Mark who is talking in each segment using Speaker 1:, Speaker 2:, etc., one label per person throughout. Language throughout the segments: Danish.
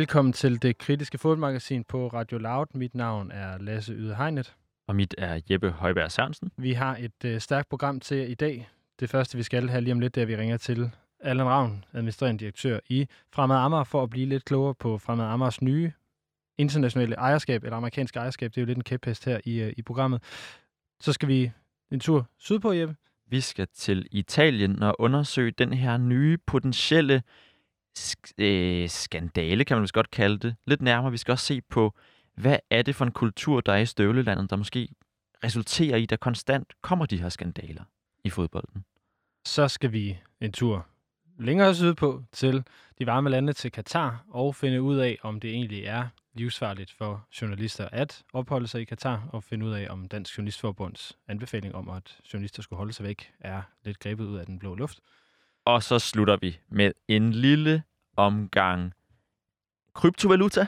Speaker 1: Velkommen til det kritiske fodboldmagasin på Radio Loud. Mit navn er Lasse Yde Hegnet.
Speaker 2: Og mit er Jeppe Højberg Sørensen.
Speaker 1: Vi har et øh, stærkt program til i dag. Det første, vi skal have lige om lidt, det er, at vi ringer til Allan Ravn, administrerende direktør i Fremad Amager, for at blive lidt klogere på Fremad Amagers nye internationale ejerskab, eller amerikanske ejerskab. Det er jo lidt en kæphest her i, øh, i programmet. Så skal vi en tur sydpå, Jeppe.
Speaker 2: Vi skal til Italien og undersøge den her nye potentielle sk- øh, skandale, kan man vist godt kalde det. Lidt nærmere. Vi skal også se på, hvad er det for en kultur, der er i støvlelandet, der måske resulterer i, at der konstant kommer de her skandaler i fodbolden.
Speaker 1: Så skal vi en tur længere sydpå til de varme lande til Katar og finde ud af, om det egentlig er livsfarligt for journalister at opholde sig i Katar og finde ud af, om Dansk Journalistforbunds anbefaling om, at journalister skulle holde sig væk, er lidt grebet ud af den blå luft.
Speaker 2: Og så slutter vi med en lille omgang kryptovaluta.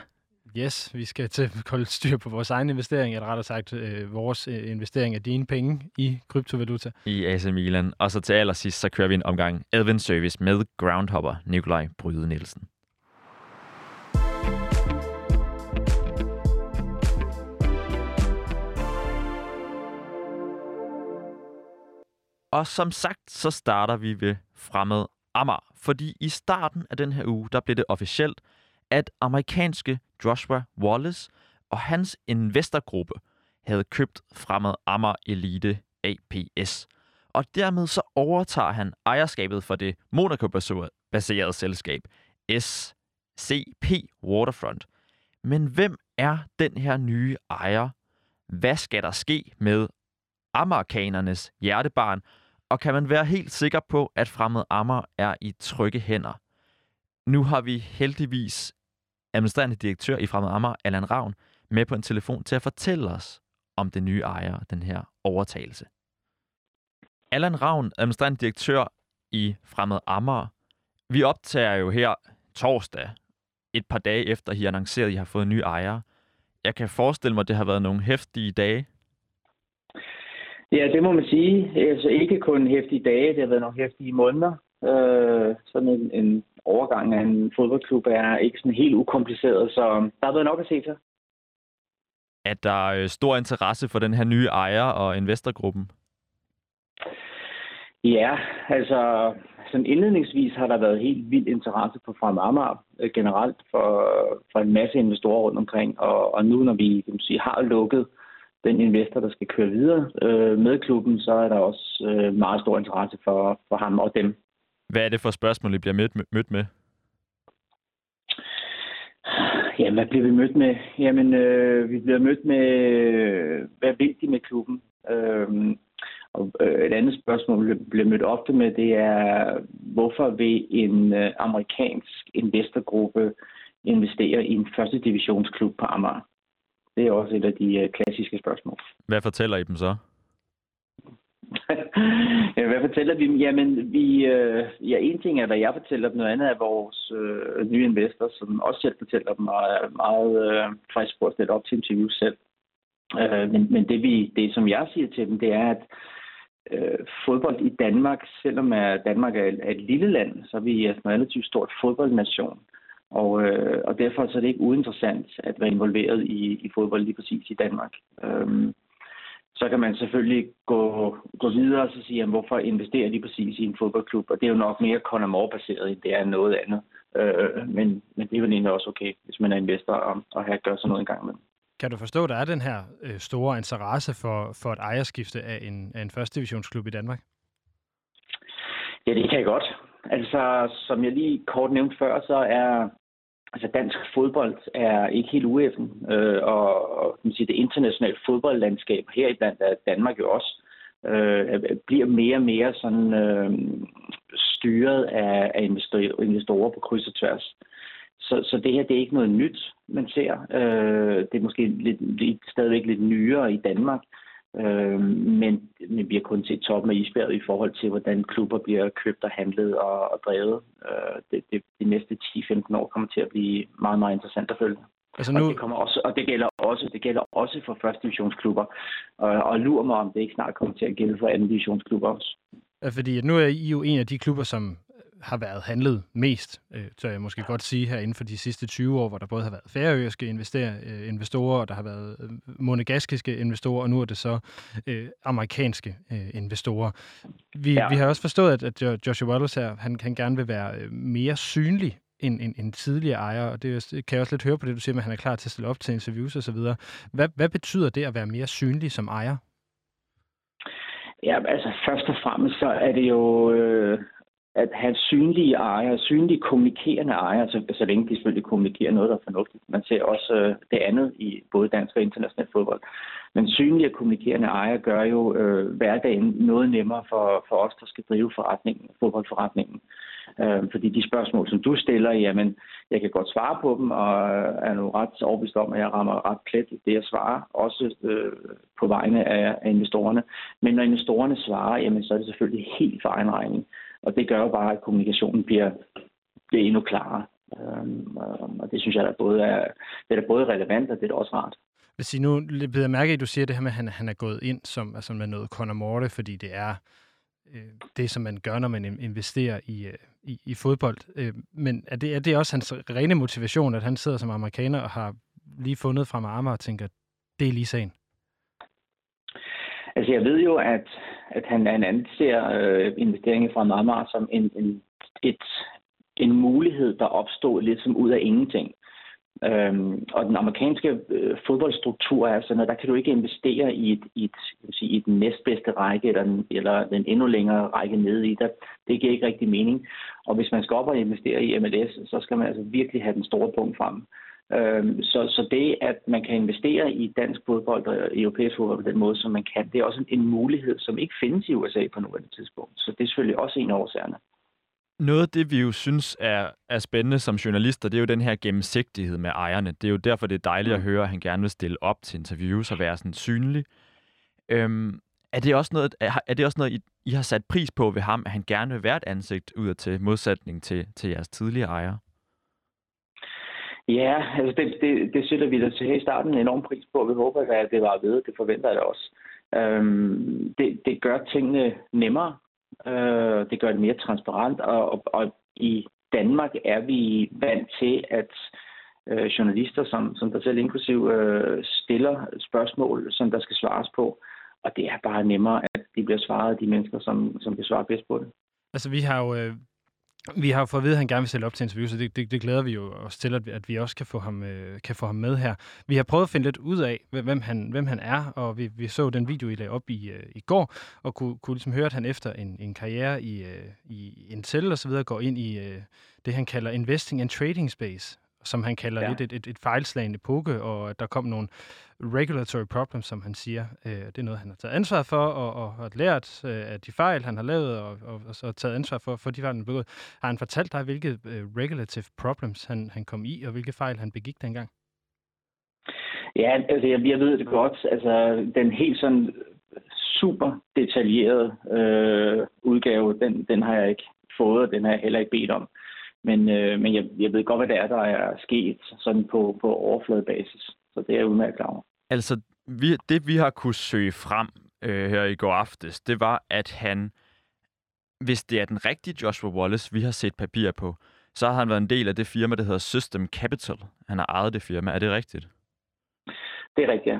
Speaker 1: Yes, vi skal til at holde styr på vores egen investering, eller rettere sagt øh, vores øh, investering af dine penge i kryptovaluta.
Speaker 2: I AC Milan. Og så til allersidst, så kører vi en omgang Advent Service med Groundhopper Nikolaj Bryde Nielsen. Og som sagt, så starter vi ved fremmed Amager. Fordi i starten af den her uge, der blev det officielt, at amerikanske Joshua Wallace og hans investorgruppe havde købt fremmed Amager Elite APS. Og dermed så overtager han ejerskabet for det Monaco-baserede selskab SCP Waterfront. Men hvem er den her nye ejer? Hvad skal der ske med amerikanernes hjertebarn? Og kan man være helt sikker på, at fremmed Ammer er i trygge hænder? Nu har vi heldigvis administrerende direktør i Fremmed Ammer, Allan Ravn, med på en telefon til at fortælle os om den nye ejer, den her overtagelse. Allan Ravn, administrerende direktør i Fremmed Ammer. Vi optager jo her torsdag, et par dage efter, at I annoncerede, at I har fået nye ejere. Jeg kan forestille mig, at det har været nogle hæftige dage.
Speaker 3: Ja, det må man sige. Altså ikke kun hæftige dage, det har været nogle hæftige måneder. Øh, sådan en, en overgang af en fodboldklub er ikke sådan helt ukompliceret, så der har været nok at se til.
Speaker 2: Er der øh, stor interesse for den her nye ejer og investorgruppen?
Speaker 3: Ja, altså sådan indledningsvis har der været helt vild interesse på Frem Amager øh, generelt for, for en masse investorer rundt omkring, og, og nu når vi kan man sige, har lukket den investor, der skal køre videre øh, med klubben, så er der også øh, meget stor interesse for, for ham og dem.
Speaker 2: Hvad er det for spørgsmål, I bliver mødt med? Mødt med?
Speaker 3: Jamen, hvad bliver vi mødt med? Jamen, øh, vi bliver mødt med, hvad vil de med klubben? Øh, og et andet spørgsmål, vi bliver mødt ofte med, det er, hvorfor vil en øh, amerikansk investorgruppe investere i en første divisionsklub på Amager? Det er også et af de øh, klassiske spørgsmål.
Speaker 2: Hvad fortæller I dem så?
Speaker 3: ja, hvad fortæller vi dem? Jamen, vi, øh, ja, en ting er, hvad jeg fortæller dem, noget andet er vores øh, nye investor, som også selv fortæller dem, og er meget øh, frisk på at stille op til interview selv. Øh, men men det, vi, det, som jeg siger til dem, det er, at øh, fodbold i Danmark, selvom er Danmark er, er et lille land, så er vi en relativt stort fodboldnation. Og, øh, og derfor så er det ikke uinteressant at være involveret i, i fodbold lige præcis i Danmark. Øhm, så kan man selvfølgelig gå, gå videre og så sige, jamen, hvorfor investere lige præcis i en fodboldklub? Og det er jo nok mere Conor end det er noget andet. Øh, men, men det er jo egentlig også okay, hvis man er investor og, og har gør sådan noget en gang imellem.
Speaker 1: Kan du forstå, at der er den her øh, store interesse for, for et ejerskifte af en, af en første divisionsklub i Danmark?
Speaker 3: Ja, det kan jeg godt. Altså, som jeg lige kort nævnte før, så er altså dansk fodbold er ikke helt ueffen, øh, og, og man siger, det internationale fodboldlandskab her i Danmark jo også øh, bliver mere og mere sådan øh, styret af, af investorer på kryds og tværs. Så, så det her det er ikke noget nyt, man ser. Øh, det er måske lidt, lidt, stadigvæk lidt nyere i Danmark. Øh, men, men vi har kun set toppen af isbjerget i forhold til, hvordan klubber bliver købt og handlet og, og drevet. Øh, det, det, de næste 10-15 år kommer til at blive meget, meget interessant at følge. Altså nu... og, det kommer også, og det gælder også, det gælder også for første divisionsklubber. Og, og lurer mig, om det ikke snart kommer til at gælde for anden divisionsklubber også.
Speaker 1: Fordi nu er I jo en af de klubber, som har været handlet mest, øh, tør jeg måske godt sige her inden for de sidste 20 år, hvor der både har været færøske øh, investorer, og der har været øh, monegaskiske investorer, og nu er det så øh, amerikanske øh, investorer. Vi, ja. vi har også forstået, at, at Joshua Wallace her, han, han gerne vil være øh, mere synlig en, en, en tidligere ejer, og det kan jeg også lidt høre på det, du siger, at han er klar til at stille op til interviews osv. Hvad, hvad betyder det at være mere synlig som ejer?
Speaker 3: Ja, altså først og fremmest så er det jo øh, at have synlige ejere, synlige kommunikerende ejere, så, så længe de selvfølgelig kommunikerer noget, der er fornuftigt. Man ser også øh, det andet i både dansk og international fodbold. Men synlige og kommunikerende ejere gør jo øh, hverdagen noget nemmere for, for os, der skal drive forretningen, fodboldforretningen. Øh, fordi de spørgsmål, som du stiller, jamen, jeg kan godt svare på dem, og øh, er nu ret overbevist om, at jeg rammer ret plet i det, jeg svarer, også øh, på vegne af, af investorerne. Men når investorerne svarer, jamen, så er det selvfølgelig helt for egen regning. Og det gør jo bare, at kommunikationen bliver, bliver endnu klarere. Øhm, øhm og det synes jeg, der både er, det er både relevant, og det er også rart.
Speaker 1: Hvis I nu bliver mærke at du siger det her med, at han, han er gået ind som, altså med noget Conor Morte, fordi det er øh, det, som man gør, når man investerer i, øh, i, i fodbold. Øh, men er det, er det også hans rene motivation, at han sidder som amerikaner og har lige fundet fra Marmar og tænker, det er lige sagen?
Speaker 3: Altså jeg ved jo, at, at han, han anser øh, investeringen fra Marmar som en, en, et, en mulighed, der opstod lidt som ud af ingenting. Øhm, og den amerikanske øh, fodboldstruktur er sådan, at der kan du ikke investere i, et, i, et, jeg sige, i den næstbedste række, eller den, eller den endnu længere række nede i. Der, det giver ikke rigtig mening. Og hvis man skal op og investere i MLS, så skal man altså virkelig have den store punkt frem så, så det, at man kan investere i dansk fodbold og europæisk fodbold på den måde, som man kan, det er også en, en mulighed, som ikke findes i USA på nuværende tidspunkt. Så det er selvfølgelig også en af årsagerne.
Speaker 2: Noget af det, vi jo synes er, er spændende som journalister, det er jo den her gennemsigtighed med ejerne. Det er jo derfor, det er dejligt at mm. høre, at han gerne vil stille op til interviews og være sådan synlig. Øhm, er det også noget, er, er det også noget I, I har sat pris på ved ham, at han gerne vil være et ansigt ud til modsætning til, til jeres tidligere ejere?
Speaker 3: Ja, altså det, det, det sætter vi da til her i starten en enorm pris på. Vi håber, at det var ved. Det forventer jeg da også. Øhm, det, det gør tingene nemmere. Øh, det gør det mere transparent. Og, og, og i Danmark er vi vant til, at øh, journalister, som, som der selv inklusiv, øh, stiller spørgsmål, som der skal svares på. Og det er bare nemmere, at de bliver svaret af de mennesker, som, som kan svare bedst på det.
Speaker 1: Altså, vi har jo øh, vi har fået at vide, at han gerne vil stille op til interview, så det, det, det glæder vi jo os til, at vi, at vi også kan få, ham, øh, kan få ham med her. Vi har prøvet at finde lidt ud af, hvem han, hvem han er, og vi, vi så den video, I lagde op i, øh, i går, og kunne, kunne ligesom høre, at han efter en, en karriere i, øh, i Intel og så videre går ind i øh, det, han kalder investing and trading space, som han kalder ja. lidt et, et, et fejlslagende epoke, og der kom nogle regulatory problems, som han siger. Øh, det er noget, han har taget ansvar for, og, og har lært øh, af de fejl, han har lavet, og, og, og så taget ansvar for, for de fejl, han har begået. Har han fortalt dig, hvilke øh, regulative problems han, han kom i, og hvilke fejl han begik dengang?
Speaker 3: Ja, altså jeg, jeg ved det godt. Altså den helt sådan super detaljerede øh, udgave, den, den har jeg ikke fået, og den har jeg heller ikke bedt om. Men, øh, men jeg, jeg ved godt, hvad det er, der er sket sådan på, på overfladebasis. Så det er jeg udmærket klar over.
Speaker 2: Altså, vi, det vi har kunne søge frem øh, her i går aftes, det var, at han, hvis det er den rigtige Joshua Wallace, vi har set papir på, så har han været en del af det firma, der hedder System Capital. Han har ejet det firma. Er det rigtigt?
Speaker 3: Det er rigtigt, ja.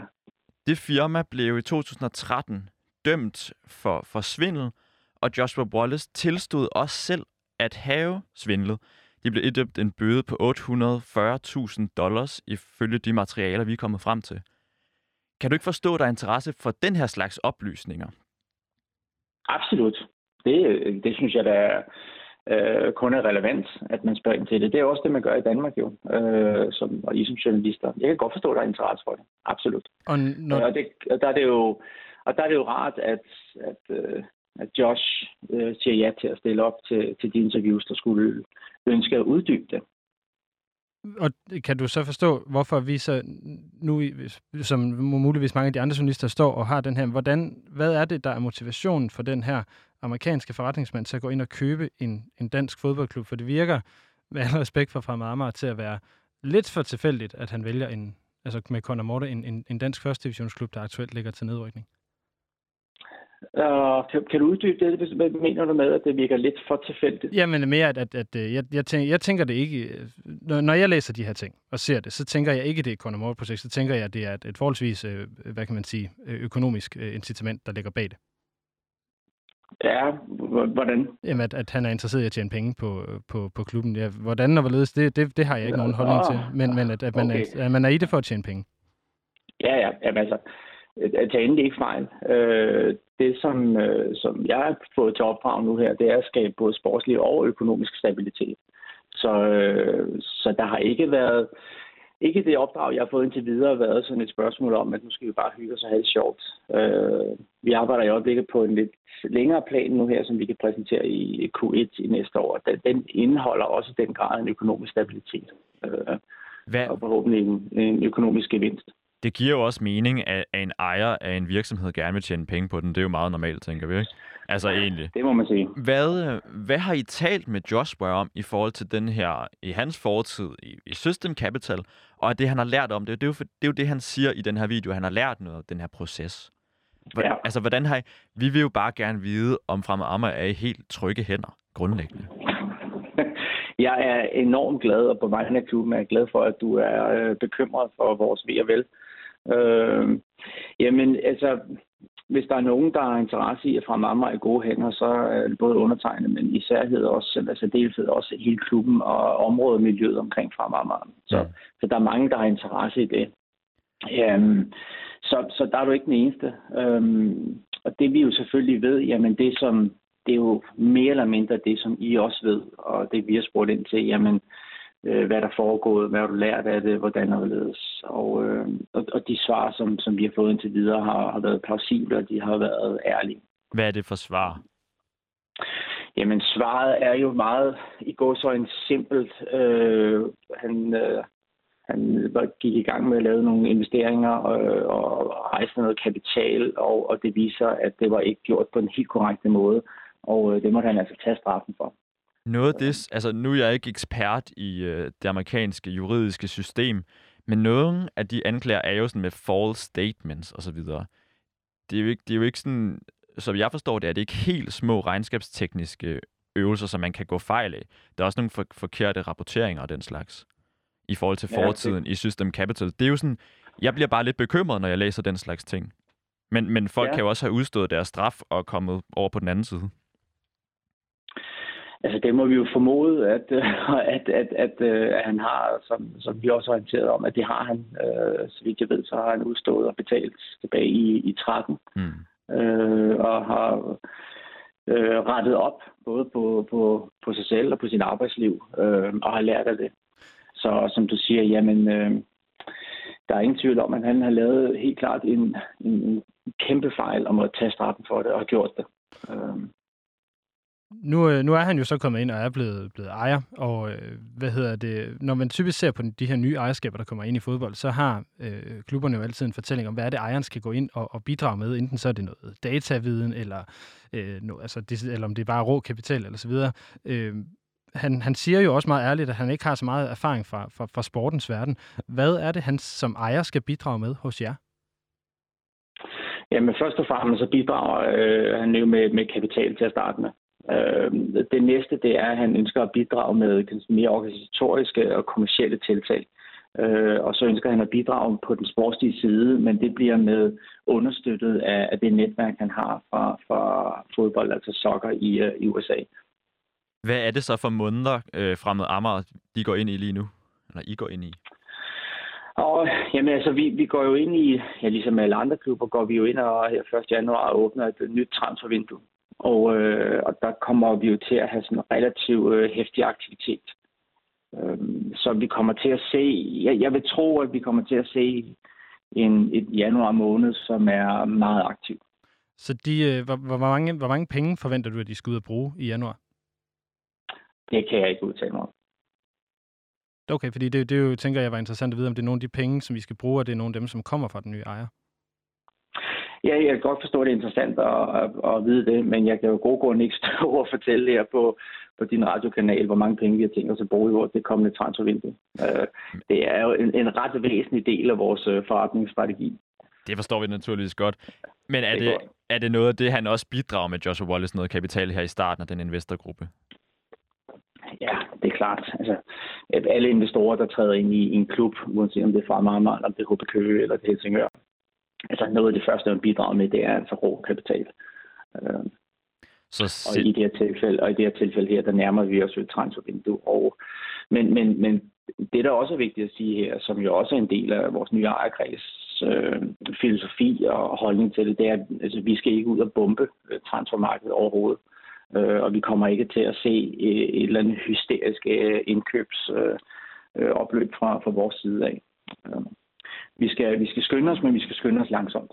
Speaker 2: Det firma blev i 2013 dømt for, for svindel, og Joshua Wallace tilstod også selv at have svindlet. De blev idømt en bøde på 840.000 dollars ifølge de materialer, vi er kommet frem til. Kan du ikke forstå, at der er interesse for den her slags oplysninger?
Speaker 3: Absolut. Det, det synes jeg, der er, øh, kun er relevant, at man spørger ind til det. Det er også det, man gør i Danmark jo, øh, som, og I som journalister. Jeg kan godt forstå, at der er interesse for det. Absolut. Og, når... og, det, og der er det jo og der er det jo rart, at, at, øh, at Josh øh, siger ja til at stille op til, til de interviews, der skulle ønske at uddybe det.
Speaker 1: Og kan du så forstå, hvorfor vi så nu, som muligvis mange af de andre journalister står og har den her, hvordan, hvad er det, der er motivationen for den her amerikanske forretningsmand til at gå ind og købe en, en dansk fodboldklub? For det virker, med al respekt for Fremad Amager, til at være lidt for tilfældigt, at han vælger en, altså med Conor Morte, en, en, en dansk første divisionsklub, der aktuelt ligger til nedrykning.
Speaker 3: Uh, kan, kan du uddybe det? Hvad mener du med, at det virker lidt for tilfældigt?
Speaker 1: Jamen mere, at, at, at øh, jeg, jeg, tænker, jeg tænker det ikke... Øh, når, når jeg læser de her ting og ser det, så tænker jeg ikke, det er et Conor projekt Så tænker jeg, at det er et, et forholdsvis, øh, hvad kan man sige, økonomisk incitament, der ligger bag det.
Speaker 3: Ja, hvordan?
Speaker 1: Jamen, at, at han er interesseret i at tjene penge på, på, på klubben. Ja, hvordan og hvorledes, det, det, det har jeg ikke ja, nogen holdning til. Men, men at, at, man okay. er, at man er i det for at tjene penge.
Speaker 3: Ja, ja. Jamen, altså, at tage endelig ikke fejl. Øh, det, som, øh, som jeg har fået til opdrag nu her, det er at skabe både sportslig og økonomisk stabilitet. Så, øh, så der har ikke været ikke det opdrag, jeg har fået indtil videre, været sådan et spørgsmål om, at nu skal vi bare hygge os og have det sjovt. Øh, vi arbejder i øjeblikket på en lidt længere plan nu her, som vi kan præsentere i Q1 i næste år. Den, indeholder også den grad en økonomisk stabilitet. Øh, Hvad? Og forhåbentlig en, en økonomisk gevinst.
Speaker 2: Det giver jo også mening, at, at en ejer af en virksomhed gerne vil tjene penge på den. Det er jo meget normalt, tænker vi, ikke? Altså egentlig.
Speaker 3: Det må man sige.
Speaker 2: Hvad, hvad har I talt med Joshua om i forhold til den her, i hans fortid i, i System Capital, og det, han har lært om det? Det er, jo, det er jo det, han siger i den her video. Han har lært noget af den her proces. Hvordan, ja. Altså, hvordan har I... Vi vil jo bare gerne vide, om Fremad Amager er i helt trygge hænder, grundlæggende.
Speaker 3: Jeg er enormt glad, og på vegne af klubben er jeg glad for, at du er øh, bekymret for vores ved og vel. Øh, jamen, altså, hvis der er nogen, der har interesse i at fremme Amager i gode hænder, så er det både undertegnet, men især hedder også, altså deltid også hele klubben og området miljøet omkring fremme Amager. Så, ja. så der er mange, der har interesse i det. Um, så, så der er du ikke den eneste. Um, og det vi jo selvfølgelig ved, jamen det som det er jo mere eller mindre det, som I også ved, og det vi har spurgt ind til, jamen øh, hvad der er foregået, hvad har du lært af det, hvordan er det og, øh, og, og de svar, som, som vi har fået indtil videre, har, har været plausible, og de har været ærlige.
Speaker 2: Hvad er det for svar?
Speaker 3: Jamen, svaret er jo meget i går så en simpelt. Øh, han, øh, han gik i gang med at lave nogle investeringer og, og rejse noget kapital, og, og det viser, at det var ikke gjort på en helt korrekt måde, og øh, det måtte han altså tage straffen for.
Speaker 2: Noget af det, altså nu er jeg ikke ekspert i øh, det amerikanske juridiske system, men nogle af de anklager er jo sådan med false statements osv. Det er jo ikke, det er jo ikke sådan, som jeg forstår det, er det ikke helt små regnskabstekniske øvelser, som man kan gå fejl af. Der er også nogle for, forkerte rapporteringer og den slags i forhold til fortiden ja, det... i System Capital. Det er jo sådan, jeg bliver bare lidt bekymret, når jeg læser den slags ting. Men, men folk ja. kan jo også have udstået deres straf og kommet over på den anden side.
Speaker 3: Altså det må vi jo formode, at, at, at, at, at han har, som, som vi også har orienteret om, at det har han. Øh, så vidt jeg ved, så har han udstået og betalt tilbage i, i 13. Mm. Øh, og har øh, rettet op både på, på, på sig selv og på sit arbejdsliv, øh, og har lært af det. Så som du siger, jamen, øh, der er ingen tvivl om, at han har lavet helt klart en, en kæmpe fejl om at tage straffen for det, og har gjort det. Øh.
Speaker 1: Nu, øh, nu er han jo så kommet ind og er blevet, blevet ejer, og øh, hvad hedder det, når man typisk ser på de her nye ejerskaber, der kommer ind i fodbold, så har øh, klubberne jo altid en fortælling om, hvad er det, ejeren skal gå ind og, og bidrage med, enten så er det noget dataviden, eller, øh, no, altså det, eller om det er bare rå kapital, eller så videre. Øh, han, han siger jo også meget ærligt, at han ikke har så meget erfaring fra, fra, fra sportens verden. Hvad er det, han som ejer skal bidrage med hos jer?
Speaker 3: Jamen først og fremmest så bidrager øh, han jo med, med kapital til at starte med. Øh, det næste det er, at han ønsker at bidrage med mere organisatoriske og kommersielle tiltag. Øh, og så ønsker han at bidrage på den sportslige side, men det bliver med understøttet af, af det netværk, han har fra, fra fodbold, altså soccer i, uh, i USA.
Speaker 2: Hvad er det så for måneder øh, fremad Amager, de går ind i lige nu? Eller I går ind i?
Speaker 3: Og, jamen altså, vi, vi går jo ind i, ja, ligesom alle andre klubber, går vi jo ind og her 1. januar åbner et nyt transfervindue. Og, øh, og der kommer vi jo til at have sådan en relativt øh, hæftig aktivitet. Øh, så vi kommer til at se, jeg, jeg vil tro, at vi kommer til at se en, et januar måned, som er meget aktiv.
Speaker 1: Så de, øh, hvor, hvor, mange, hvor mange penge forventer du, at de skal ud og bruge i januar?
Speaker 3: Det kan jeg ikke udtale mig om.
Speaker 1: Okay, fordi det, det jo, tænker jeg var interessant at vide, om det er nogle af de penge, som vi skal bruge, og det er nogle af dem, som kommer fra den nye ejer.
Speaker 3: Ja, jeg kan godt forstå, at det er interessant at, at, at vide det, men jeg kan jo god grund ikke stå og fortælle her på, på din radiokanal, hvor mange penge vi har tænkt os at bruge i vores det kommende transfervindue. Uh, det er jo en, en ret væsentlig del af vores uh, forretningsstrategi.
Speaker 2: Det forstår vi naturligvis godt. Men er
Speaker 3: Det
Speaker 2: det,
Speaker 3: er
Speaker 2: det noget af det, han også bidrager med Joshua Wallace noget kapital her i starten af den investorgruppe?
Speaker 3: Ja, det er klart. Altså, alle investorer, der træder ind i, i en klub, uanset om det er fra Marmar, eller om det er HB Køge, eller det er Helsingør, altså noget af det første, man bidrager med, det er altså rå kapital. Øh,
Speaker 2: Så
Speaker 3: og
Speaker 2: se,
Speaker 3: i det her tilfælde, og i det her tilfælde her, der nærmer vi os et transfervindue. Og, men, men, men det, der også er vigtigt at sige her, som jo også er en del af vores nye ejerkreds øh, filosofi og holdning til det, det er, at altså, vi skal ikke ud og bombe øh, transfermarkedet overhovedet. Øh, og vi kommer ikke til at se øh, et eller andet hysterisk øh, indkøbsopløb øh, øh, fra, fra vores side af. Øh, vi, skal, vi skal skynde os, men vi skal skynde os langsomt.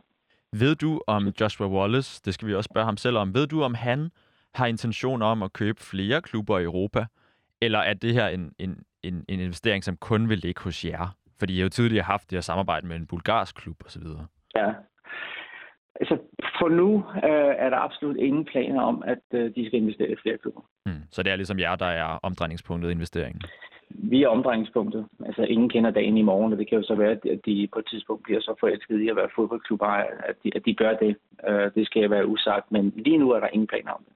Speaker 2: ved du om Joshua Wallace, det skal vi også spørge ham selv om, ved du om han har intention om at købe flere klubber i Europa? Eller er det her en, en, en, en investering, som kun vil ligge hos jer? Fordi I har jo tidligere haft det her samarbejde med en bulgarsk klub osv.
Speaker 3: Ja. Altså, for nu øh, er der absolut ingen planer om, at øh, de skal investere i flere klubber.
Speaker 2: Mm. Så det er ligesom jer, der er omdrejningspunktet i investeringen.
Speaker 3: Vi er omdrejningspunktet. Altså, ingen kender dagen i morgen, og det kan jo så være, at de på et tidspunkt bliver så forelskede i at være fodboldklubber, at de, at de gør det. Øh, det skal jeg være usagt, men lige nu er der ingen planer om det.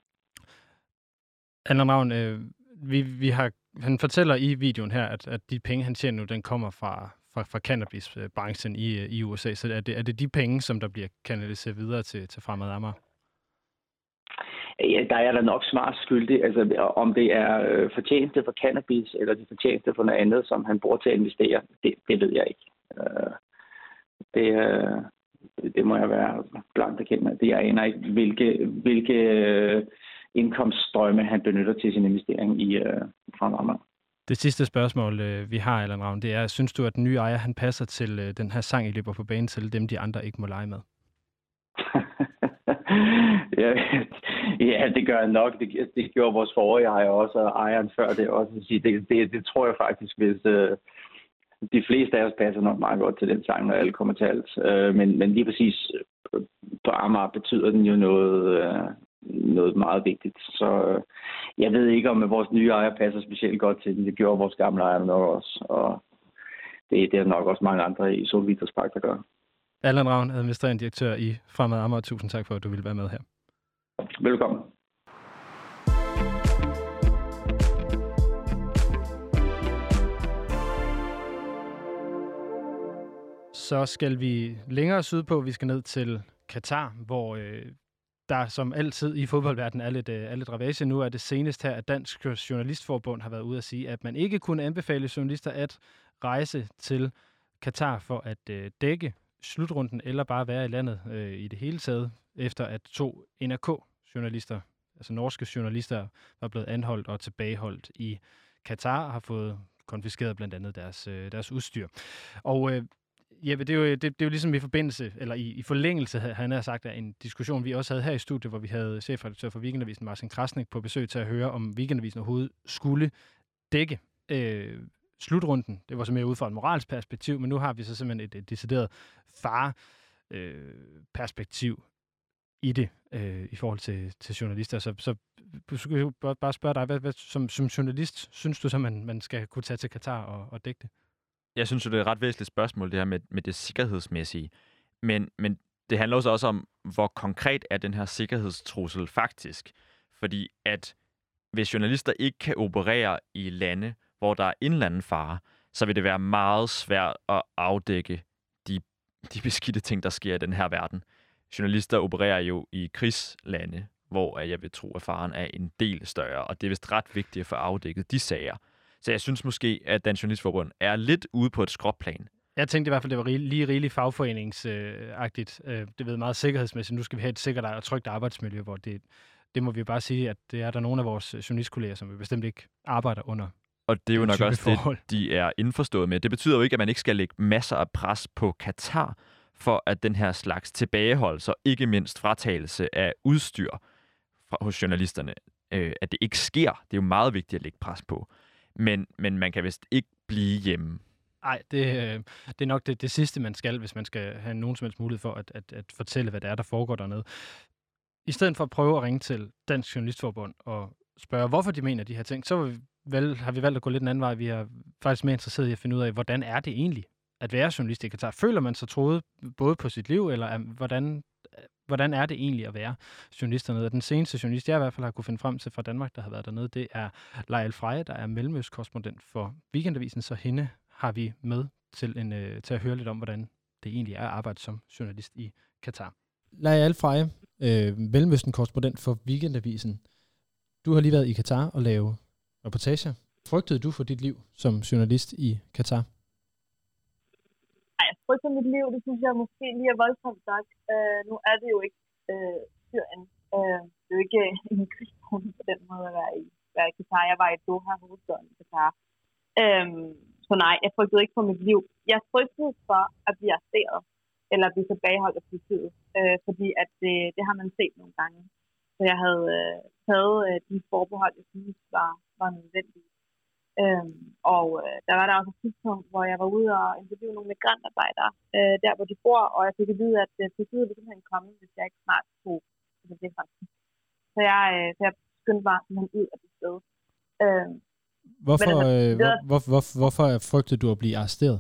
Speaker 1: Anna Ravn, øh, vi, vi har, han fortæller i videoen her, at, at de penge, han tjener nu, den kommer fra, fra, fra cannabisbranchen i, øh, i USA. Så er det, er det de penge, som der bliver kanaliseret videre til, til Fremad Amager?
Speaker 3: Ja, der er der nok smart skyldig. Altså, om det er øh, fortjeneste for cannabis, eller det fortjeneste for noget andet, som han bruger til at investere, det, det ved jeg ikke. Øh, det, øh, det, må jeg være blankt bekendt med. Det jeg aner ikke, hvilke, hvilke indkomststrømme han benytter til sin investering i øh, Fremad
Speaker 1: Det sidste spørgsmål, vi har, Allan Ravn, det er, synes du, at den nye ejer, han passer til den her sang, I løber på banen til, dem de andre ikke må lege med?
Speaker 3: ja, ja, det gør jeg nok. Det, det gjorde vores forrige ejer også, og ejeren før det også. Det, det, det tror jeg faktisk, hvis øh, de fleste af os passer nok meget godt til den sang, når alle kommer til alt. Øh, men, men lige præcis øh, på Amager betyder den jo noget, øh, noget meget vigtigt. Så øh, jeg ved ikke, om vores nye ejer passer specielt godt til den. Det gjorde vores gamle ejer nok også. Og det, det er nok også mange andre i Solviters Park, der gør.
Speaker 1: Allan Ravn, administrerende direktør i Fremad Amager. Tusind tak for, at du ville være med her.
Speaker 3: Velkommen.
Speaker 1: Så skal vi længere sydpå. Vi skal ned til Katar, hvor øh, der som altid i fodboldverdenen er lidt, øh, er lidt ravage. Nu er det senest her, at Dansk Journalistforbund har været ude at sige, at man ikke kunne anbefale journalister at rejse til Katar for at øh, dække slutrunden, eller bare være i landet øh, i det hele taget, efter at to NRK-journalister, altså norske journalister, var blevet anholdt og tilbageholdt i Katar, og har fået konfiskeret blandt andet deres, øh, deres udstyr. Og øh, Jeppe, det er, jo, det, det er jo ligesom i forbindelse, eller i, i forlængelse, han har sagt, af en diskussion, vi også havde her i studiet, hvor vi havde chefredaktør for Weekendavisen, Martin Krasnik, på besøg til at høre, om Weekendavisen overhovedet skulle dække øh, slutrunden. Det var så mere ud fra et moralsk perspektiv, men nu har vi så simpelthen et, et decideret far-perspektiv øh, i det, øh, i forhold til, til journalister. Så, så skulle jeg bare, bare spørge dig, hvad, hvad, som, som journalist, synes du så, man, man skal kunne tage til Katar og, og dække det?
Speaker 2: Jeg synes jo, det er et ret væsentligt spørgsmål, det her med, med det sikkerhedsmæssige. Men, men det handler også, også om, hvor konkret er den her sikkerhedstrussel faktisk. Fordi at hvis journalister ikke kan operere i lande, hvor der er indlanden fare, så vil det være meget svært at afdække de, de beskidte ting, der sker i den her verden. Journalister opererer jo i krigslande, hvor jeg vil tro, at faren er en del større, og det er vist ret vigtigt at få afdækket de sager. Så jeg synes måske, at Dansk Journalistforbund er lidt ude på et skråplan.
Speaker 1: Jeg tænkte i hvert fald, det var lige rigeligt fagforeningsagtigt. Øh, det ved meget sikkerhedsmæssigt. Nu skal vi have et sikkert og trygt arbejdsmiljø, hvor det, det må vi jo bare sige, at det er der nogle af vores journalistkolleger, som vi bestemt ikke arbejder under.
Speaker 2: Og det er jo nok også
Speaker 1: forhold.
Speaker 2: det, de er indforstået med. Det betyder jo ikke, at man ikke skal lægge masser af pres på Katar, for at den her slags tilbageholdelse, og ikke mindst fratagelse af udstyr fra, hos journalisterne, øh, at det ikke sker. Det er jo meget vigtigt at lægge pres på. Men, men man kan vist ikke blive hjemme.
Speaker 1: Nej, det, øh, det er nok det, det sidste, man skal, hvis man skal have nogen som helst mulighed for at, at, at fortælle, hvad det er, der foregår dernede. I stedet for at prøve at ringe til Dansk Journalistforbund og spørge, hvorfor de mener de her ting, så vi, vel, har vi valgt at gå lidt en anden vej. Vi er faktisk mere interesseret i at finde ud af, hvordan er det egentlig, at være journalist i Katar? Føler man sig troet både på sit liv, eller hvordan, hvordan er det egentlig at være journalist dernede? Den seneste journalist, jeg i hvert fald har kunne finde frem til fra Danmark, der har været dernede, det er Leil Freje, der er mellemøstkorrespondent for Weekendavisen, så hende har vi med til, en, øh, til at høre lidt om, hvordan det egentlig er at arbejde som journalist i Katar. Leil Freje, øh, mellemøsten-korrespondent for Weekendavisen. Du har lige været i Katar og lave reportager. Frygtede du for dit liv som journalist i Katar?
Speaker 4: Nej, jeg frygter mit liv, det synes jeg måske lige er voldsomt sagt. Uh, nu er det jo ikke uh, Syrien. Uh, det er jo ikke uh, en krigszone på den måde at være i, være i Katar. Jeg var i Doha, hovedstaden i Katar. Uh, så nej, jeg frygtede ikke for mit liv. Jeg frygtede for at blive arresteret eller blive tilbageholdt af politiet, uh, fordi at det, det har man set nogle gange. Så jeg havde uh, taget uh, de forbehold, jeg synes var, var nødvendige. Øhm, og øh, der var der også et tidspunkt, hvor jeg var ude og interviewe nogle migrantarbejdere, øh, der hvor de bor, og jeg fik at vide, at øh, politiet ville simpelthen komme, hvis jeg ikke snart tog altså, det faktisk. Så jeg, øh, så jeg skyndte bare simpelthen ud af det sted.
Speaker 1: Øh, hvorfor, altså, øh, hvor, hvor, hvor, hvorfor frygtede du at blive arresteret?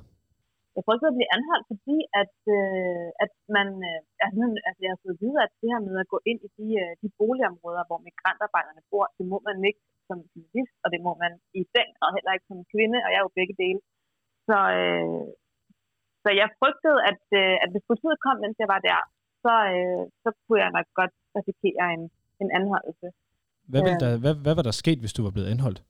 Speaker 4: Jeg frygtede at blive anholdt, fordi at, øh, at man, øh, altså, altså jeg har fået at vide, at det her med at gå ind i de, øh, de boligområder, hvor migrantarbejderne bor, det må man ikke som journalist, og det må man i den og heller ikke som kvinde, og jeg er jo begge dele. Så, øh, så jeg frygtede, at, øh, at hvis politiet kom, mens jeg var der, så, øh, så kunne jeg nok godt risikere en, en anholdelse.
Speaker 1: Hvad, ville der, hvad, hvad var der sket, hvis du var blevet anholdt?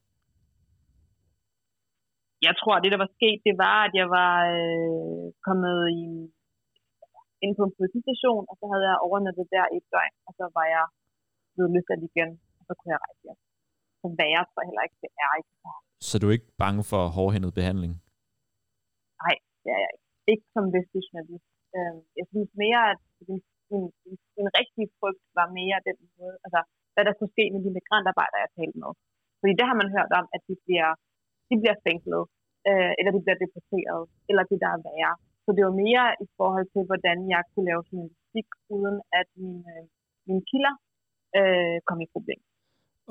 Speaker 4: Jeg tror, at det, der var sket, det var, at jeg var øh, kommet i, ind på en politistation, og så havde jeg overnattet der i et døgn, og så var jeg blevet løsladt igen, og så kunne jeg rejse hjem så værre tror jeg heller ikke, det er. Ikke?
Speaker 2: Så du er ikke bange for hårdhændet behandling?
Speaker 4: Nej, det er jeg ikke. Ikke som vestlig journalist. Øh, jeg synes mere, at min, min, min, rigtige frygt var mere den måde, altså hvad der kunne ske med de migrantarbejdere, jeg talte med. Fordi det har man hørt om, at de bliver, de bliver fængslet, øh, eller de bliver deporteret, eller det der er værre. Så det var mere i forhold til, hvordan jeg kunne lave journalistik, uden at mine, øh, mine kilder øh, kom i problem.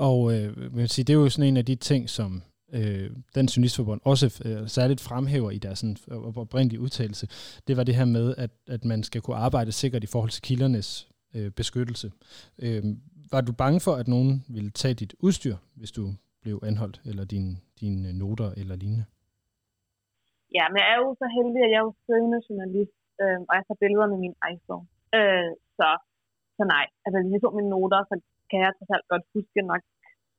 Speaker 1: Og øh, vil sige, det er jo sådan en af de ting, som øh, den Journalistforbund også øh, særligt fremhæver i deres sådan, øh, oprindelige udtalelse. Det var det her med, at, at man skal kunne arbejde sikkert i forhold til kildernes øh, beskyttelse. Øh, var du bange for, at nogen ville tage dit udstyr, hvis du blev anholdt, eller dine din noter eller lignende?
Speaker 4: Ja, men jeg er jo så heldig, at jeg er jo skrivende journalist, øh, og jeg tager billeder med min iPhone. Øh, så, så nej, altså lige så mine noter, så kan jeg trods alt godt huske nok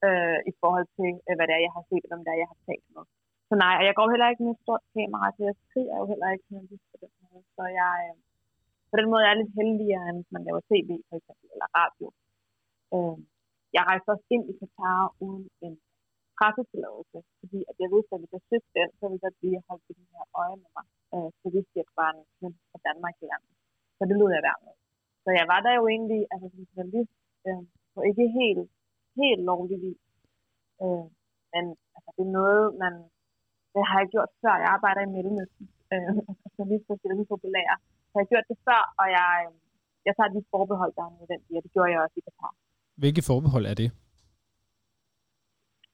Speaker 4: øh, i forhold til, øh, hvad det er, jeg har set, og hvem det er, jeg har talt med. Så nej, og jeg går heller ikke med et stort kamera, så jeg skriver jo heller ikke sådan på den måde. Så jeg, øh, på den måde er jeg lidt heldigere, end man laver tv for eksempel, eller radio. Øh, jeg rejste også ind i Katar uden en pressetilladelse, fordi at jeg vidste, at hvis jeg søgte den, så ville der blive holdt i den her øje med mig. Øh, så vidste jeg, at det var en fra Danmark i landet. Så det lød jeg være med. Så jeg var der jo egentlig, altså som journalist, øh, på ikke helt, helt lovlig vis. Øh, men altså, det er noget, man det har jeg gjort før. Jeg arbejder i Mellemøsten, øh, så lige så sjældent populære. Så jeg har gjort det før, og jeg, jeg tager de forbehold, der er nødvendige, og det gjorde jeg også i Katar.
Speaker 1: Hvilke forbehold er det?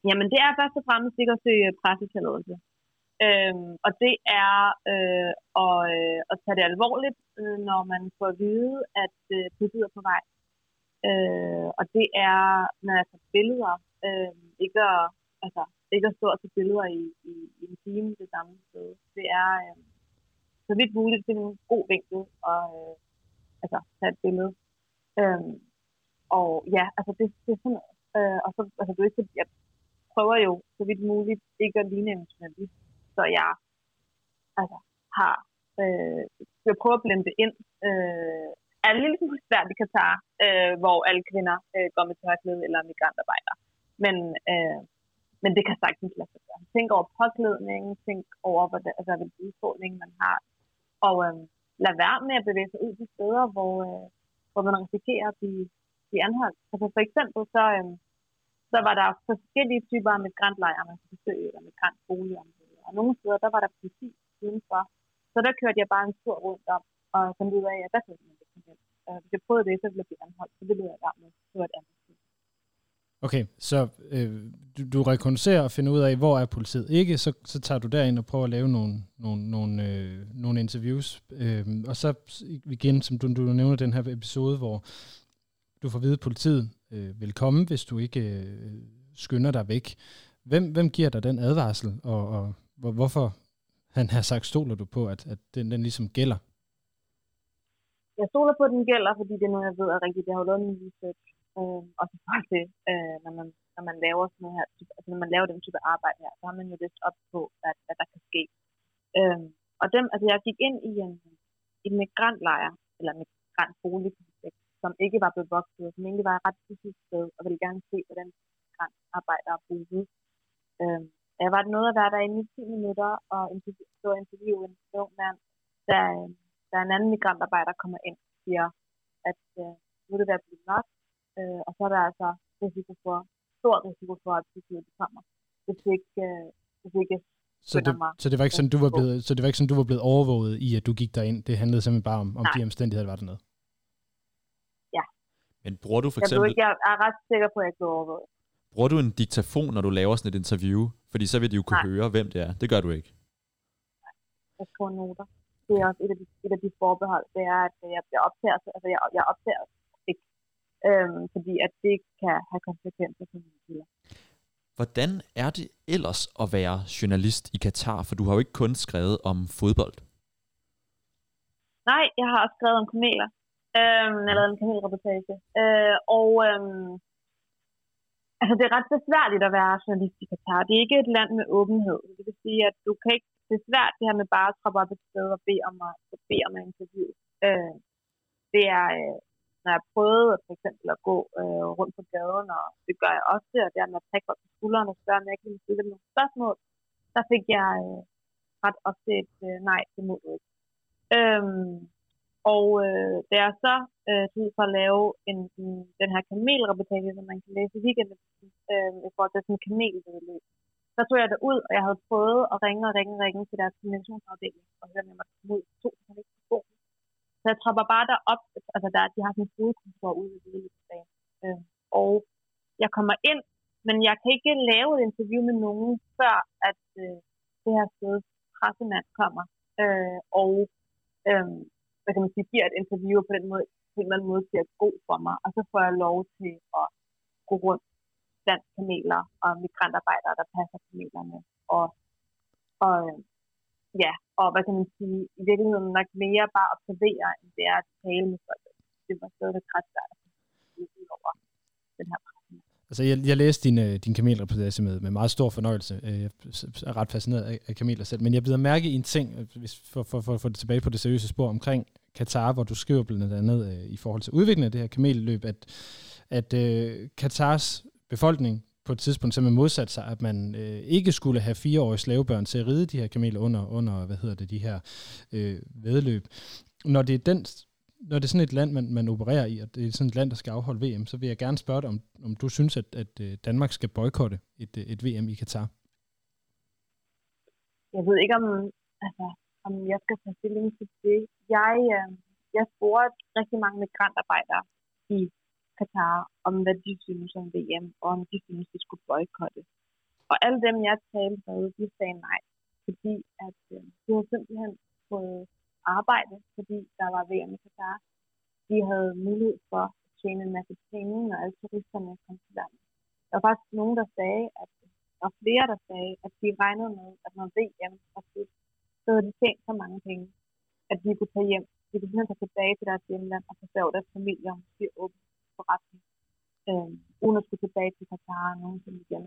Speaker 4: Jamen, det er først og fremmest ikke at søge pressetilladelse. Øhm, og det er øh, at, øh, at tage det alvorligt, øh, når man får at vide, at øh, politiet er på vej Øh, og det er, når jeg tager billeder, øh, ikke, at, altså, ikke at stå og tage billeder i, i, i en time det samme sted. Det er øh, så vidt muligt til en god vinkel og øh, altså, tage et billede. Øh, og ja, altså det, det er sådan noget. Øh, og så, altså, du ikke, jeg prøver jo så vidt muligt ikke at ligne en journalist, så jeg altså, har øh, jeg prøver at blende det ind, øh, er en lille smule svært i Katar, øh, hvor alle kvinder øh, går med tørklæde eller migrantarbejder. Men, øh, men det kan sagtens lade sig gøre. Tænk over påklædningen, tænk over, hvad det, altså, hvilken udfordring man har. Og øh, lad være med at bevæge sig ud til steder, hvor, øh, hvor man risikerer at blive, blive anholdt. Altså for eksempel så, øh, så var der forskellige typer af migrantlejre, man kunne besøge, eller migrantboligområder. Og nogle steder, der var der politi udenfor. Så der kørte jeg bare en tur rundt om, og fandt ud af, at der kunne man Uh, hvis jeg prøvede det, så ville jeg blive anholdt. Så det lød jeg med. Det var et andet sted.
Speaker 1: Okay, så øh, du, du rekognoserer og finder ud af, hvor er politiet ikke, så, så tager du derind og prøver at lave nogle, nogle, nogle, øh, nogle interviews. Øh, og så igen, som du, du nævner den her episode, hvor du får at vide, at politiet øh, vil komme, hvis du ikke øh, skynder dig væk. Hvem, hvem giver dig den advarsel, og, og hvor, hvorfor han har sagt, stoler du på, at, at den, den ligesom gælder?
Speaker 4: Jeg stoler på, at den gælder, fordi det er noget, jeg ved er rigtigt. Jeg har jo lavet min research Øh, også for det, øh, når, man, når man laver sådan noget her, altså når man laver den type arbejde her, så har man jo lidt op på, hvad, hvad der kan ske. Øh, og dem, altså jeg gik ind i en, i en migrantlejr, eller migrantboligkompleks, som ikke var bevogtet, som egentlig var et ret pudsigt sted, og ville gerne se, hvordan migrantarbejdere boede. Øh, jeg var noget at være der i 10 minutter og interview, så interviewe en ung mand, da, da en anden migrantarbejder kommer ind og siger, at øh, nu er det ved at blive nok, Øh, og så er der altså risiko for, stor risiko for, at politiet kommer, hvis ikke, øh, hvis ikke
Speaker 1: så det, så det var ikke sådan, du var blevet, så det var ikke sådan, du var blevet overvåget i, at du gik derind. Det handlede simpelthen bare om, om de omstændigheder, der var dernede.
Speaker 2: Men bruger du for
Speaker 4: eksempel... Jeg, ikke, jeg er ret sikker på, at jeg blev overvåget.
Speaker 2: Bruger du en diktafon, når du laver sådan et interview? Fordi så vil de jo kunne Nej. høre, hvem det er. Det gør du ikke.
Speaker 4: Jeg skriver noter. Det er også et af de, et af de forbehold. Det er, at jeg, jeg optager, altså jeg, jeg optager øhm, fordi at det kan have konsekvenser for mine kilder.
Speaker 2: Hvordan er det ellers at være journalist i Katar? For du har jo ikke kun skrevet om fodbold.
Speaker 4: Nej, jeg har også skrevet om kameler. Øhm, eller en kanelreportage. Øh, og øhm, altså, det er ret besværligt at være journalist i Katar. Det er ikke et land med åbenhed. Det vil sige, at du kan ikke, det er svært det her med bare at troppe op et sted og bede om at, bede om at interview. Øh, det er, øh, når jeg prøvede for eksempel at gå øh, rundt på gaden, og det gør jeg også, og der med at trække på skulderen og spørge, om jeg ikke ville stille nogle spørgsmål, der fik jeg øh, ret ofte et øh, nej, det må du ikke. Øhm, og øh, da jeg så øh, tid for at lave en, en, den her kamelreportage, som man kan læse i weekenden, øh, i forhold til sådan en kamelvedløb, så tog jeg det ud, og jeg havde prøvet at ringe og ringe og ringe til deres kommunikationsafdeling, og høre, om jeg måtte komme ud to telefoner så jeg tropper bare derop, altså der, de har sådan en hovedkontor ude i Lillestrøm. Øh, og jeg kommer ind, men jeg kan ikke lave et interview med nogen, før at øh, det her sted pressemand kommer. Øh, og øh, hvad kan man sige, giver et interview på den måde, på en eller anden måde bliver god for mig. Og så får jeg lov til at gå rundt blandt kameler og migrantarbejdere, der passer kamelerne. Og, og ja, og hvad kan man sige, i virkeligheden nok mere bare observere, end det er at tale med folk. Det var stadig ret svært at over den her
Speaker 1: Altså, jeg, jeg læste din, øh, din kamelreportage med, med meget stor fornøjelse. Øh, jeg er ret fascineret af, af kameler selv. Men jeg bliver mærke i en ting, øh, hvis, for, for, for at få det tilbage på det seriøse spor omkring Katar, hvor du skriver blandt andet øh, i forhold til udviklingen af det her kamelløb, at, at øh, Katars befolkning på et tidspunkt simpelthen modsat sig, at man øh, ikke skulle have fireårige slavebørn til at ride de her kameler under, under hvad hedder det, de her øh, vedløb. Når det er den når det er sådan et land, man, man opererer i, og det er sådan et land, der skal afholde VM, så vil jeg gerne spørge dig, om, om du synes, at, at øh, Danmark skal boykotte et, øh, et VM i Katar?
Speaker 4: Jeg ved ikke, om, altså, om jeg skal tage stilling til det. Jeg, øh, jeg spurgte rigtig mange migrantarbejdere i Katar om, hvad de synes om VM, og om de synes, de skulle boykotte. Og alle dem, jeg talte med, de sagde nej, fordi at øh, de har simpelthen fået arbejde, fordi der var VM i Katar. De havde mulighed for at tjene en masse penge, når alle turisterne kom til landet. Der var faktisk nogen, der sagde, at der var flere, der sagde, at de regnede med, at når VM var slut, så havde de tjent så mange penge, at de kunne tage hjem. De kunne simpelthen tage tilbage til deres hjemland og forsørge deres familier og måske åbne forretning, øh, uden at skulle tilbage til Katar nogensinde igen.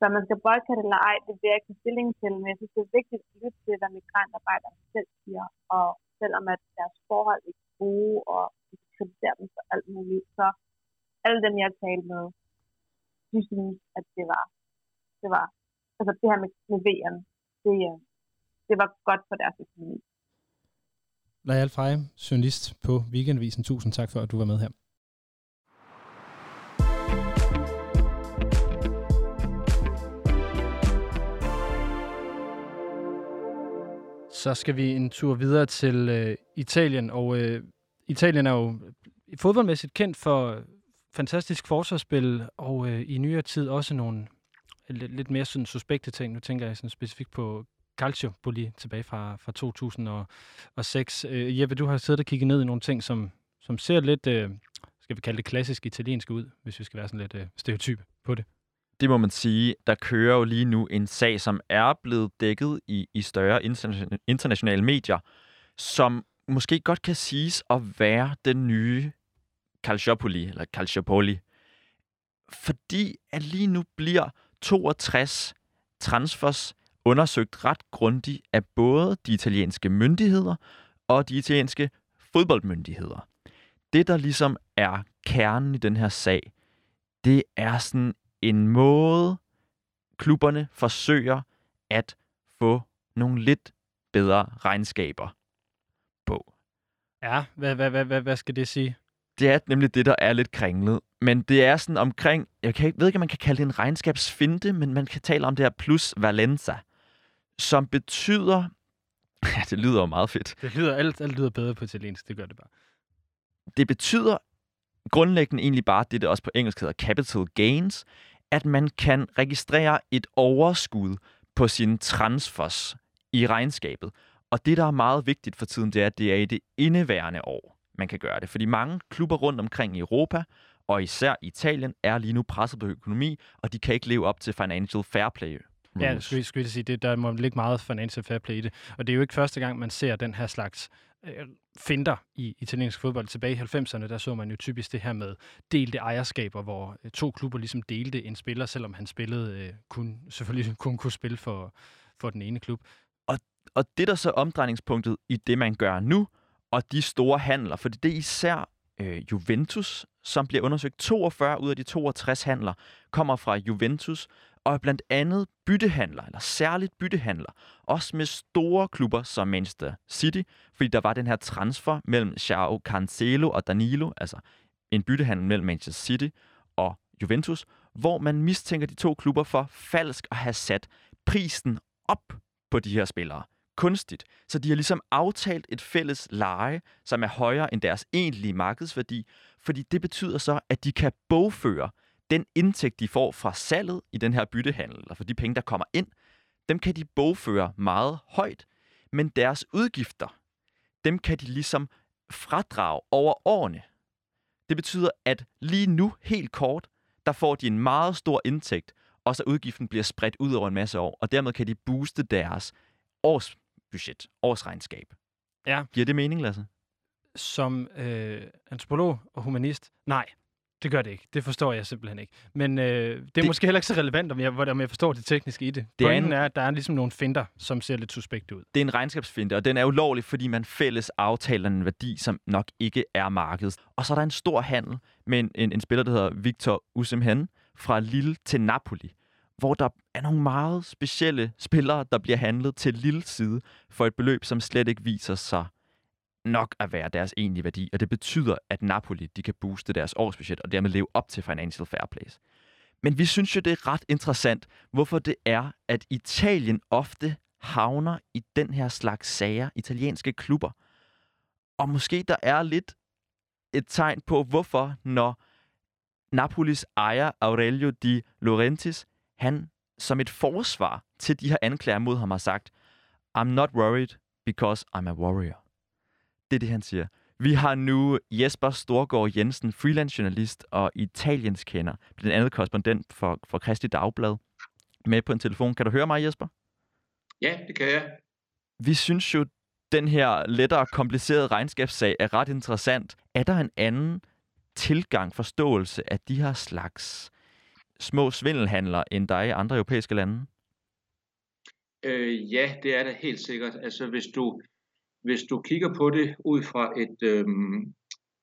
Speaker 4: Så man skal boykotte eller ej, det bliver jeg ikke stilling til, men jeg synes, det er vigtigt at lytte til, hvad migrantarbejdere selv siger, og selvom at deres forhold ikke er gode, og de kritiserer dem for alt muligt, så alle dem, jeg har talt med, de synes, at det var, det var, altså det her med, med VM, det, øh, det var godt for deres økonomi.
Speaker 1: Lajal Frejem, journalist på Weekendvisen. Tusind tak for, at du var med her. Så skal vi en tur videre til øh, Italien, og øh, Italien er jo fodboldmæssigt kendt for fantastisk forsvarsspil, og øh, i nyere tid også nogle lidt, lidt mere sådan suspekte ting. Nu tænker jeg sådan specifikt på Calcio Boli tilbage fra, fra 2006. Øh, Jeppe, du har siddet og kigget ned i nogle ting, som, som ser lidt, øh, skal vi kalde det klassisk italiensk ud, hvis vi skal være sådan lidt øh, stereotype på det.
Speaker 2: Det må man sige. Der kører jo lige nu en sag, som er blevet dækket i, i større internationale medier, som måske godt kan siges at være den nye Calciopoli, eller Calciopoli. Fordi at lige nu bliver 62 transfers undersøgt ret grundigt af både de italienske myndigheder og de italienske fodboldmyndigheder. Det, der ligesom er kernen i den her sag, det er sådan en måde, klubberne forsøger at få nogle lidt bedre regnskaber på.
Speaker 1: Ja, hvad, hvad, hvad, hvad, hvad skal det sige?
Speaker 2: Det er nemlig det, der er lidt kringlet. Men det er sådan omkring, jeg kan, ved ikke, om man kan kalde det en regnskabsfinte, men man kan tale om det her plus Valenza, som betyder... Ja, det lyder jo meget fedt.
Speaker 1: Det lyder, alt, alt lyder bedre på italiensk, det gør det bare.
Speaker 2: Det betyder grundlæggende egentlig bare det, der også på engelsk hedder capital gains, at man kan registrere et overskud på sine transfers i regnskabet. Og det, der er meget vigtigt for tiden, det er, at det er i det indeværende år, man kan gøre det. Fordi mange klubber rundt omkring i Europa, og især Italien, er lige nu presset på økonomi, og de kan ikke leve op til financial fair play
Speaker 1: rules. Ja, skulle, skulle jeg sige, det, der må ligge meget financial fair play i det. Og det er jo ikke første gang, man ser den her slags øh, finder i italiensk fodbold. Tilbage i 90'erne, der så man jo typisk det her med delte ejerskaber, hvor øh, to klubber ligesom delte en spiller, selvom han spillede, øh, kun, selvfølgelig kun kunne spille for, for den ene klub.
Speaker 2: Og, og det der så omdrejningspunktet i det, man gør nu, og de store handler, for det er især øh, Juventus, som bliver undersøgt. 42 ud af de 62 handler kommer fra Juventus, og blandt andet byttehandler, eller særligt byttehandler, også med store klubber som Manchester City, fordi der var den her transfer mellem Joao Cancelo og Danilo, altså en byttehandel mellem Manchester City og Juventus, hvor man mistænker de to klubber for falsk at have sat prisen op på de her spillere kunstigt. Så de har ligesom aftalt et fælles leje, som er højere end deres egentlige markedsværdi, fordi det betyder så, at de kan bogføre den indtægt, de får fra salget i den her byttehandel, eller for de penge, der kommer ind, dem kan de bogføre meget højt, men deres udgifter, dem kan de ligesom fradrage over årene. Det betyder, at lige nu, helt kort, der får de en meget stor indtægt, og så udgiften bliver spredt ud over en masse år, og dermed kan de booste deres årsbudget, årsregnskab.
Speaker 1: Ja.
Speaker 2: Giver det mening, Lasse?
Speaker 1: Som øh, antropolog og humanist, nej. Det gør det ikke. Det forstår jeg simpelthen ikke. Men øh, det er det, måske heller ikke så relevant, om jeg, om jeg forstår det tekniske i det. det Pointen er, en, er, at der er ligesom nogle finder, som ser lidt suspekte ud.
Speaker 2: Det er en regnskabsfinte, og den er ulovlig, fordi man fælles aftaler en værdi, som nok ikke er markedet. Og så er der en stor handel med en, en, en spiller, der hedder Victor Usemhen, fra Lille til Napoli, hvor der er nogle meget specielle spillere, der bliver handlet til Lille side for et beløb, som slet ikke viser sig nok at være deres egentlige værdi, og det betyder, at Napoli de kan booste deres årsbudget og dermed leve op til Financial Fair Play. Men vi synes jo, det er ret interessant, hvorfor det er, at Italien ofte havner i den her slags sager, italienske klubber. Og måske der er lidt et tegn på, hvorfor, når Napolis ejer Aurelio Di Laurentiis, han som et forsvar til de her anklager mod ham har sagt, I'm not worried because I'm a warrior. Det er det, han siger. Vi har nu Jesper Storgård Jensen, freelance journalist og Italiens kender, blandt andet korrespondent for, for Kristi Dagblad, med på en telefon. Kan du høre mig, Jesper?
Speaker 5: Ja, det kan jeg.
Speaker 2: Vi synes jo, den her lettere komplicerede regnskabssag er ret interessant. Er der en anden tilgang, forståelse af de her slags små svindelhandler, end der er i andre europæiske lande?
Speaker 5: Øh, ja, det er det helt sikkert. Altså, hvis du hvis du kigger på det ud fra et, øhm,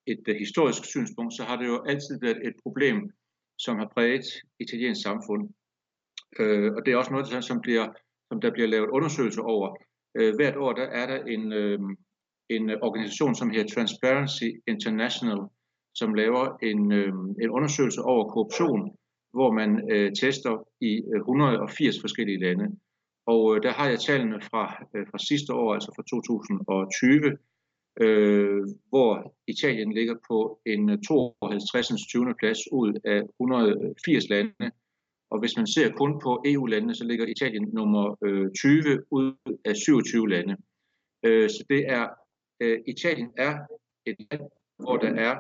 Speaker 5: et øh, historisk synspunkt, så har det jo altid været et problem, som har præget italiensk samfund. Øh, og det er også noget, som, bliver, som der bliver lavet undersøgelser over. Øh, hvert år der er der en, øh, en organisation, som hedder Transparency International, som laver en, øh, en undersøgelse over korruption, hvor man øh, tester i øh, 180 forskellige lande. Og øh, der har jeg tallene fra, øh, fra sidste år, altså fra 2020, øh, hvor Italien ligger på en 52. 20. plads ud af 180 lande. Og hvis man ser kun på EU-landene, så ligger Italien nummer øh, 20 ud af 27 lande. Øh, så det er, øh, Italien er et land, hvor der er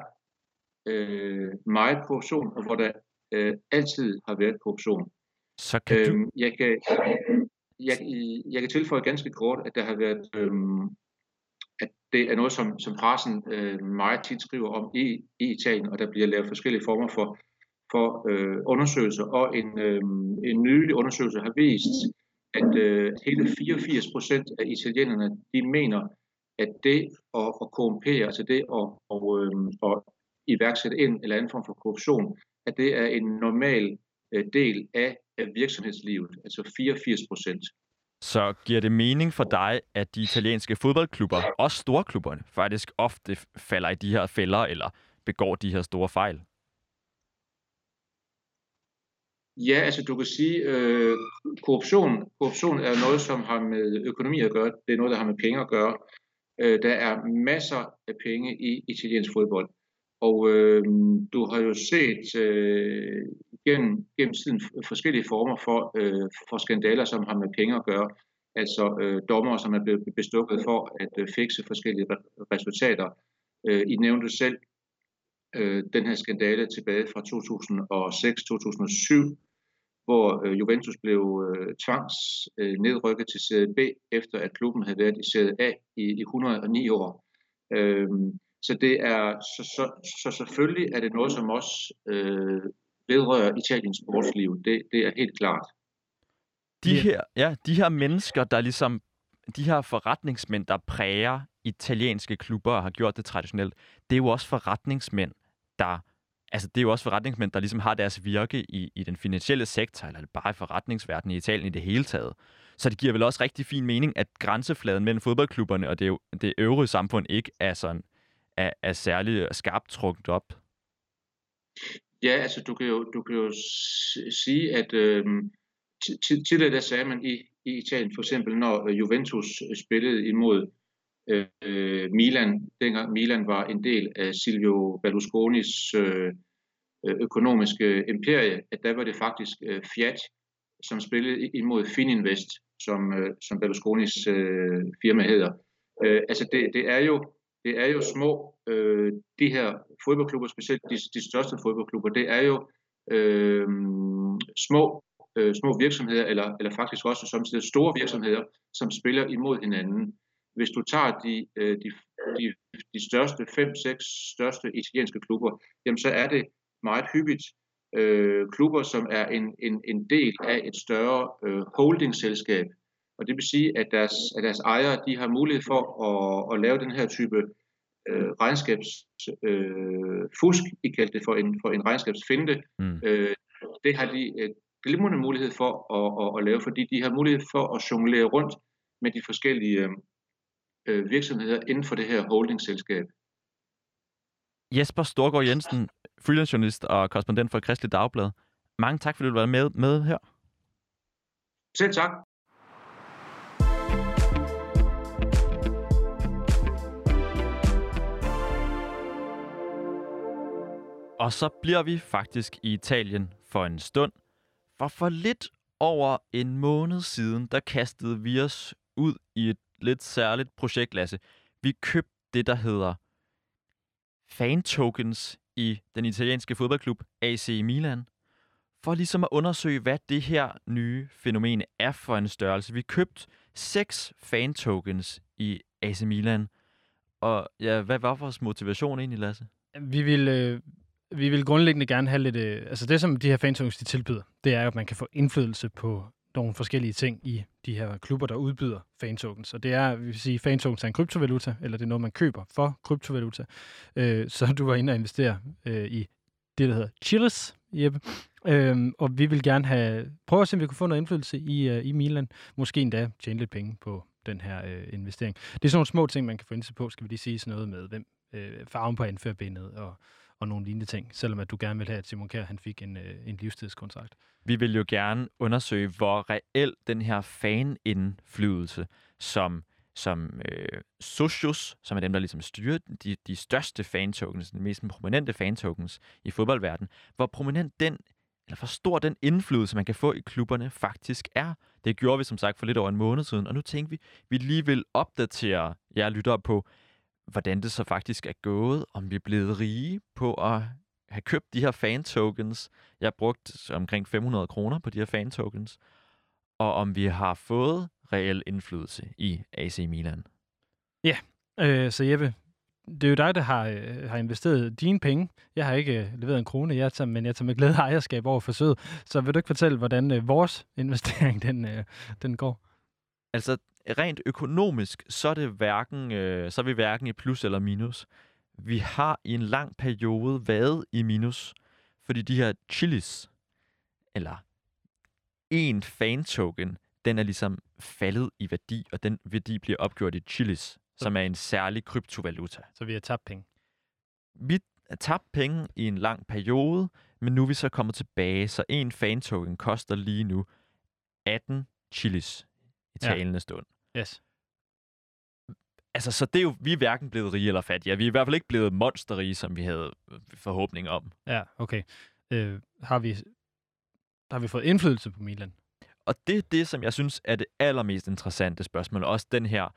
Speaker 5: øh, meget korruption, og hvor der øh, altid har været korruption.
Speaker 2: Så kan du...
Speaker 5: Øhm, jeg, kan, jeg, jeg kan tilføje ganske kort, at der har været, øhm, at det er noget, som, som pressen øh, meget tit skriver om i, i Italien, og der bliver lavet forskellige former for, for øh, undersøgelser, og en, øh, en nylig undersøgelse har vist, at øh, hele 84 procent af italienerne, de mener, at det at, at korrumpere, altså det at, at, øh, at iværksætte en eller anden form for korruption, at det er en normal del af, af virksomhedslivet, altså 84 procent.
Speaker 2: Så giver det mening for dig, at de italienske fodboldklubber, også storklubberne, faktisk ofte falder i de her fælder eller begår de her store fejl?
Speaker 5: Ja, altså du kan sige, øh, korruption, korruption er noget, som har med økonomi at gøre. Det er noget, der har med penge at gøre. Øh, der er masser af penge i italiensk fodbold. Og øh, du har jo set øh, gennem, gennem tiden forskellige former for, øh, for skandaler, som har med penge at gøre. Altså øh, dommer, som er blevet bestukket for at øh, fikse forskellige re- resultater. Øh, I nævnte selv øh, den her skandale tilbage fra 2006-2007, hvor øh, Juventus blev øh, tvangs øh, nedrykket til Serie B, efter at klubben havde været i Serie A i, i 109 år. Øh, så det er så, så, så selvfølgelig er det noget, som også øh, vedrører Italiens sportsliv. Det, det er helt klart.
Speaker 2: De her, ja, de her mennesker, der ligesom, de her forretningsmænd, der præger italienske klubber og har gjort det traditionelt, det er jo også forretningsmænd, der altså det er jo også forretningsmænd, der ligesom har deres virke i, i den finansielle sektor, eller bare i forretningsverdenen i Italien i det hele taget. Så det giver vel også rigtig fin mening, at grænsefladen mellem fodboldklubberne og det, det øvrige samfund ikke er sådan er, er særlig øh, skarpt trukket op.
Speaker 5: Ja, altså du kan jo, du kan jo sige, at øh, tidligere der sagde man i, i Italien, for eksempel når øh, Juventus øh, spillede imod øh, Milan, dengang Milan var en del af Silvio Berlusconis øh, økonomiske imperie, at der var det faktisk øh, Fiat, som spillede imod Fininvest, som, øh, som Berlusconis øh, firma hedder. Øh, altså det, det er jo det er jo små, øh, de her fodboldklubber, specielt de, de største fodboldklubber, det er jo øh, små, øh, små virksomheder, eller, eller faktisk også som store virksomheder, som spiller imod hinanden. Hvis du tager de, øh, de, de, de største, fem, seks største italienske klubber, jamen så er det meget hyppigt øh, klubber, som er en, en, en del af et større øh, holdingselskab, og det vil sige, at deres, at deres ejere de har mulighed for at, at lave den her type øh, regnskabsfusk. Øh, I kaldte det for en, for en regnskabsfinde. Mm. Øh, det har de øh, glimrende mulighed for at, at, at lave, fordi de har mulighed for at jonglere rundt med de forskellige øh, virksomheder inden for det her holdingselskab.
Speaker 2: Jesper Storgård Jensen, freelance-journalist og korrespondent for Kristelig Dagblad. Mange tak, fordi du var med, med her.
Speaker 5: Selv tak.
Speaker 2: Og så bliver vi faktisk i Italien for en stund. For for lidt over en måned siden, der kastede vi os ud i et lidt særligt projekt, Lasse. Vi købte det, der hedder fan tokens i den italienske fodboldklub AC Milan, for ligesom at undersøge, hvad det her nye fænomen er for en størrelse. Vi købte seks fan tokens i AC Milan. Og ja, hvad var vores motivation egentlig, Lasse?
Speaker 1: Vi ville, øh, vi vil grundlæggende gerne have lidt... Øh, altså det, som de her fansungs de tilbyder, det er, at man kan få indflydelse på nogle forskellige ting i de her klubber, der udbyder fantokens. Og det er, vi vil sige, fantokens er en kryptovaluta, eller det er noget, man køber for kryptovaluta. Øh, så du var inde og investere øh, i det, der hedder Chiles, Jeppe. Øhm, og vi vil gerne have, prøve at se, om vi kan få noget indflydelse i, øh, i Milan. Måske endda tjene lidt penge på den her øh, investering. Det er sådan nogle små ting, man kan få indflydelse på. Skal vi lige sige sådan noget med hvem, øh, farven på anførbindet og og nogle lignende ting, selvom at du gerne vil have, at Simon Kjær han fik en, øh, en livstidskontrakt.
Speaker 2: Vi vil jo gerne undersøge, hvor reelt den her fanindflydelse, som som øh, Socios, som er dem, der ligesom styrer de, de største fan-tokens, de mest prominente fan-tokens i fodboldverdenen, hvor prominent den, eller hvor stor den indflydelse, man kan få i klubberne, faktisk er. Det gjorde vi som sagt for lidt over en måned siden, og nu tænkte vi, vi lige vil opdatere jer lyttere på, hvordan det så faktisk er gået, om vi er blevet rige på at have købt de her fan-tokens. Jeg har brugt omkring 500 kroner på de her fan-tokens, og om vi har fået reel indflydelse i AC Milan.
Speaker 1: Ja, øh, så Jeppe, det er jo dig, der har, øh, har investeret dine penge. Jeg har ikke øh, leveret en krone, jeg tager, men jeg tager med glæde ejerskab over forsøget. Så vil du ikke fortælle, hvordan øh, vores investering den, øh, den går?
Speaker 2: Altså, rent økonomisk, så er, det hverken, øh, så er vi hverken i plus eller minus. Vi har i en lang periode været i minus, fordi de her chilis, eller en fan-token, den er ligesom faldet i værdi, og den værdi bliver opgjort i chilis, som er en særlig kryptovaluta.
Speaker 1: Så vi har tabt penge.
Speaker 2: Vi tabt penge i en lang periode, men nu er vi så kommet tilbage, så en fan-token koster lige nu 18 chilis i talende ja. stund.
Speaker 1: Yes.
Speaker 2: Altså, så det er jo, vi er hverken blevet rige eller fattige. Vi er i hvert fald ikke blevet monsterrige, som vi havde forhåbning om.
Speaker 1: Ja, okay. Øh, har, vi, har vi fået indflydelse på Milan?
Speaker 2: Og det er det, som jeg synes er det allermest interessante spørgsmål. Også den her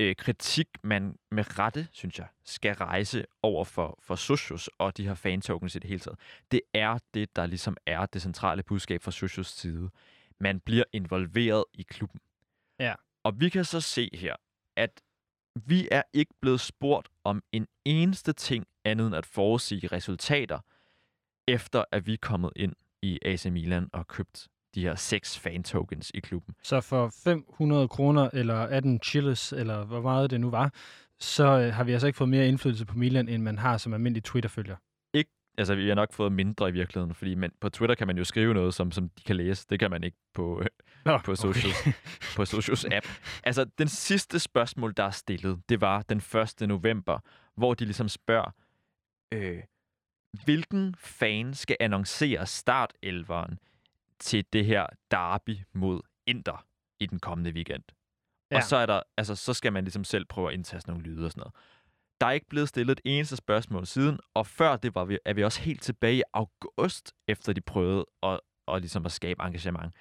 Speaker 2: øh, kritik, man med rette, synes jeg, skal rejse over for, for Socios og de her fan-tokens i det hele taget. Det er det, der ligesom er det centrale budskab fra Socios side. Man bliver involveret i klubben. Og vi kan så se her, at vi er ikke blevet spurgt om en eneste ting andet end at forudsige resultater, efter at vi er kommet ind i AC Milan og købt de her seks fan-tokens i klubben.
Speaker 1: Så for 500 kroner, eller 18 chiles, eller hvor meget det nu var, så øh, har vi altså ikke fået mere indflydelse på Milan, end man har som almindelig Twitter-følger.
Speaker 2: Ikke, altså vi har nok fået mindre i virkeligheden, fordi man, på Twitter kan man jo skrive noget, som, som de kan læse. Det kan man ikke på, øh,
Speaker 1: Nå,
Speaker 2: på, Socials, okay. på Socials app. Altså, den sidste spørgsmål, der er stillet, det var den 1. november, hvor de ligesom spørger, øh, hvilken fan skal annoncere startelveren til det her derby mod Inter i den kommende weekend. Ja. Og så, er der, altså, så skal man ligesom selv prøve at indtaste nogle lyde og sådan noget. Der er ikke blevet stillet et eneste spørgsmål siden, og før det var vi, er vi også helt tilbage i august, efter de prøvede at, at, ligesom at skabe engagement.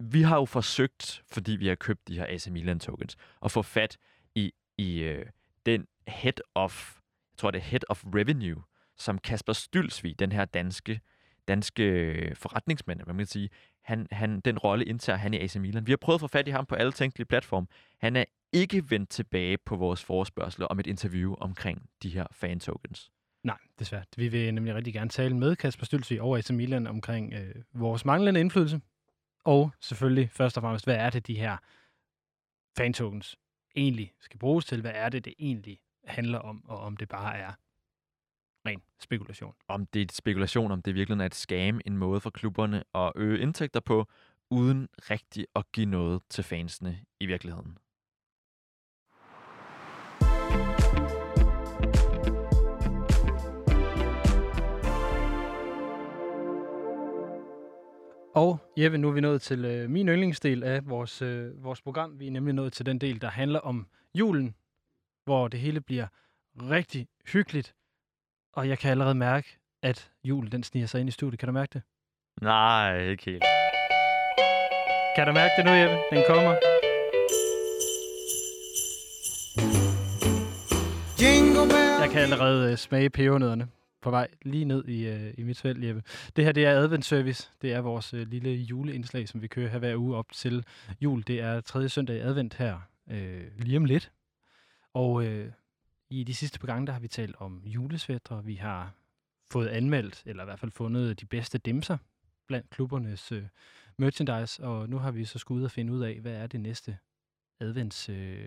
Speaker 2: Vi har jo forsøgt, fordi vi har købt de her AC Milan tokens, at få fat i, i øh, den head of, jeg tror det er head of revenue, som Kasper Stylsvig, den her danske danske øh, forretningsmand, hvad man kan sige. Han, han, den rolle indtager han i AC Milan. Vi har prøvet at få fat i ham på alle tænkelige platforme. Han er ikke vendt tilbage på vores forespørgsel om et interview omkring de her fan-tokens.
Speaker 1: Nej, desværre. Vi vil nemlig rigtig gerne tale med Kasper Stylsvig over AC Milan omkring øh, vores manglende indflydelse. Og selvfølgelig først og fremmest, hvad er det, de her fan-tokens egentlig skal bruges til? Hvad er det, det egentlig handler om, og om det bare er ren spekulation.
Speaker 2: Om det er spekulation, om det virkelig er et scam, en måde for klubberne at øge indtægter på, uden rigtig at give noget til fansene i virkeligheden.
Speaker 1: Og Jeppe, nu er vi nået til øh, min yndlingsdel af vores, øh, vores program. Vi er nemlig nået til den del, der handler om julen, hvor det hele bliver rigtig hyggeligt og jeg kan allerede mærke, at julen den sniger sig ind i studiet. Kan du mærke det?
Speaker 2: Nej, ikke helt.
Speaker 1: Kan du mærke det nu, Jeppe? Den kommer. Jeg kan allerede uh, smage pebernødderne på vej lige ned i, øh, i mit felt, Jeppe. Det her det er adventsservice. Det er vores øh, lille juleindslag, som vi kører her hver uge op til jul. Det er tredje søndag i advent her øh, lige om lidt. Og øh, i de sidste par gange, der har vi talt om julesvætter. Vi har fået anmeldt, eller i hvert fald fundet de bedste dimser blandt klubbernes øh, merchandise, og nu har vi så skulle ud og finde ud af, hvad er det næste advents... Øh...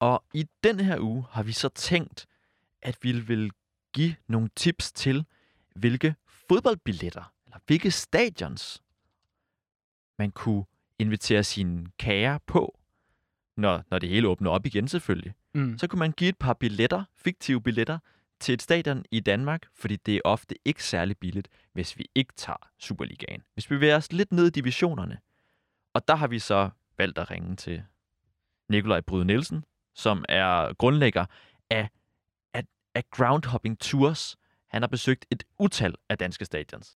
Speaker 2: Og i den her uge har vi så tænkt, at vi vil give nogle tips til, hvilke fodboldbilletter, eller hvilke stadions, man kunne invitere sine kære på, når, når det hele åbner op igen selvfølgelig mm. så kunne man give et par billetter, fiktive billetter, til et stadion i Danmark, fordi det er ofte ikke særlig billigt, hvis vi ikke tager Superligaen. Hvis vi bevæger os lidt ned i divisionerne, og der har vi så valgt at ringe til Nikolaj Bryde Nielsen, som er grundlægger af, af, Groundhopping Tours. Han har besøgt et utal af danske stadions.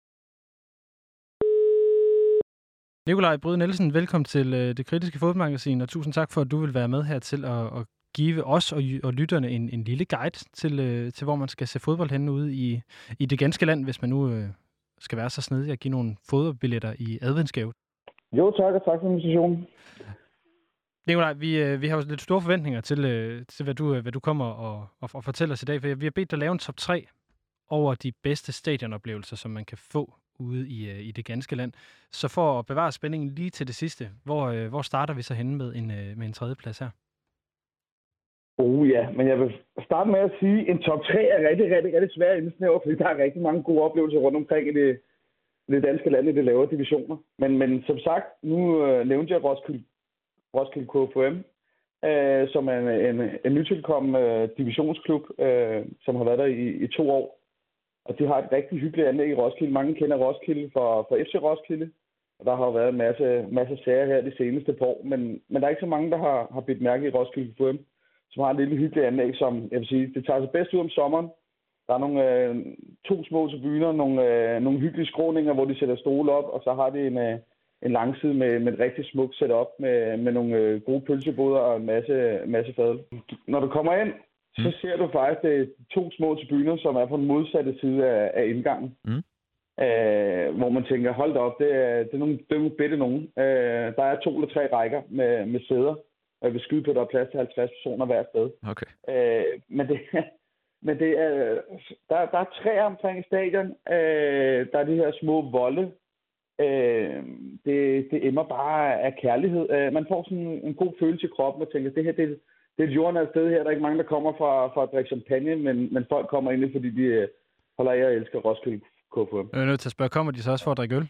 Speaker 1: Nikolaj Bryde Nielsen, velkommen til øh, det kritiske fodboldmagasin, og tusind tak for, at du vil være med her til at, at give os og, og lytterne en, en lille guide til, øh, til, hvor man skal se fodbold henne ude i, i det ganske land, hvis man nu øh, skal være så snedig at give nogle fodboldbilletter i adventsgave.
Speaker 6: Jo, tak, og tak for invitationen.
Speaker 1: Nikolaj, vi, øh, vi har jo lidt store forventninger til, øh, til hvad, du, øh, hvad du kommer og, og, og fortæller os i dag, for vi har bedt dig lave en top 3 over de bedste stadionoplevelser, som man kan få ude i, i det ganske land. Så for at bevare spændingen lige til det sidste, hvor, hvor starter vi så henne med en, med en tredje plads her?
Speaker 6: Oh ja, men jeg vil starte med at sige, at en top 3 er rigtig, rigtig, rigtig svær indsnæver, fordi der er rigtig mange gode oplevelser rundt omkring i det, i det danske land i de lavere divisioner. Men, men som sagt, nu øh, nævnte jeg Roskilde, Roskilde KFM, øh, som er en, en, en nytilkommen øh, divisionsklub, øh, som har været der i, i to år. Og de har et rigtig hyggeligt anlæg i Roskilde. Mange kender Roskilde fra, fra FC Roskilde. Og der har jo været en masse, masse sager her de seneste par år. Men, men der er ikke så mange, der har, har bidt mærke i Roskilde KFM som har en lille hyggelig anlæg, som jeg vil sige, det tager sig bedst ud om sommeren. Der er nogle, øh, to små tribuner, nogle, øh, nogle hyggelige skråninger, hvor de sætter stole op, og så har de en, øh, en langside med, med et rigtig smukt setup med, med nogle øh, gode pølseboder og en masse, masse fadel. Når du kommer ind, mm. så ser du faktisk det to små tribuner, som er på den modsatte side af, af indgangen. Mm. Øh, hvor man tænker, hold da op, det er, det er nogle, det er nogle bedte nogen. Øh, der er to eller tre rækker med, med sæder og jeg vil skyde på, at der er plads til 50 personer hver sted.
Speaker 2: Okay.
Speaker 6: Øh, men det, men det er, der, der er tre omkring stadion. Øh, der er de her små volde. Øh, det, det emmer bare af kærlighed. Øh, man får sådan en god følelse i kroppen og tænker, det her det, det er et jordnært sted her. Der er ikke mange, der kommer fra, fra at drikke champagne, men, men folk kommer ind, fordi de øh, holder af at elske Roskilde KFM.
Speaker 1: Jeg er nødt til at spørge, kommer de så også for at drikke øl?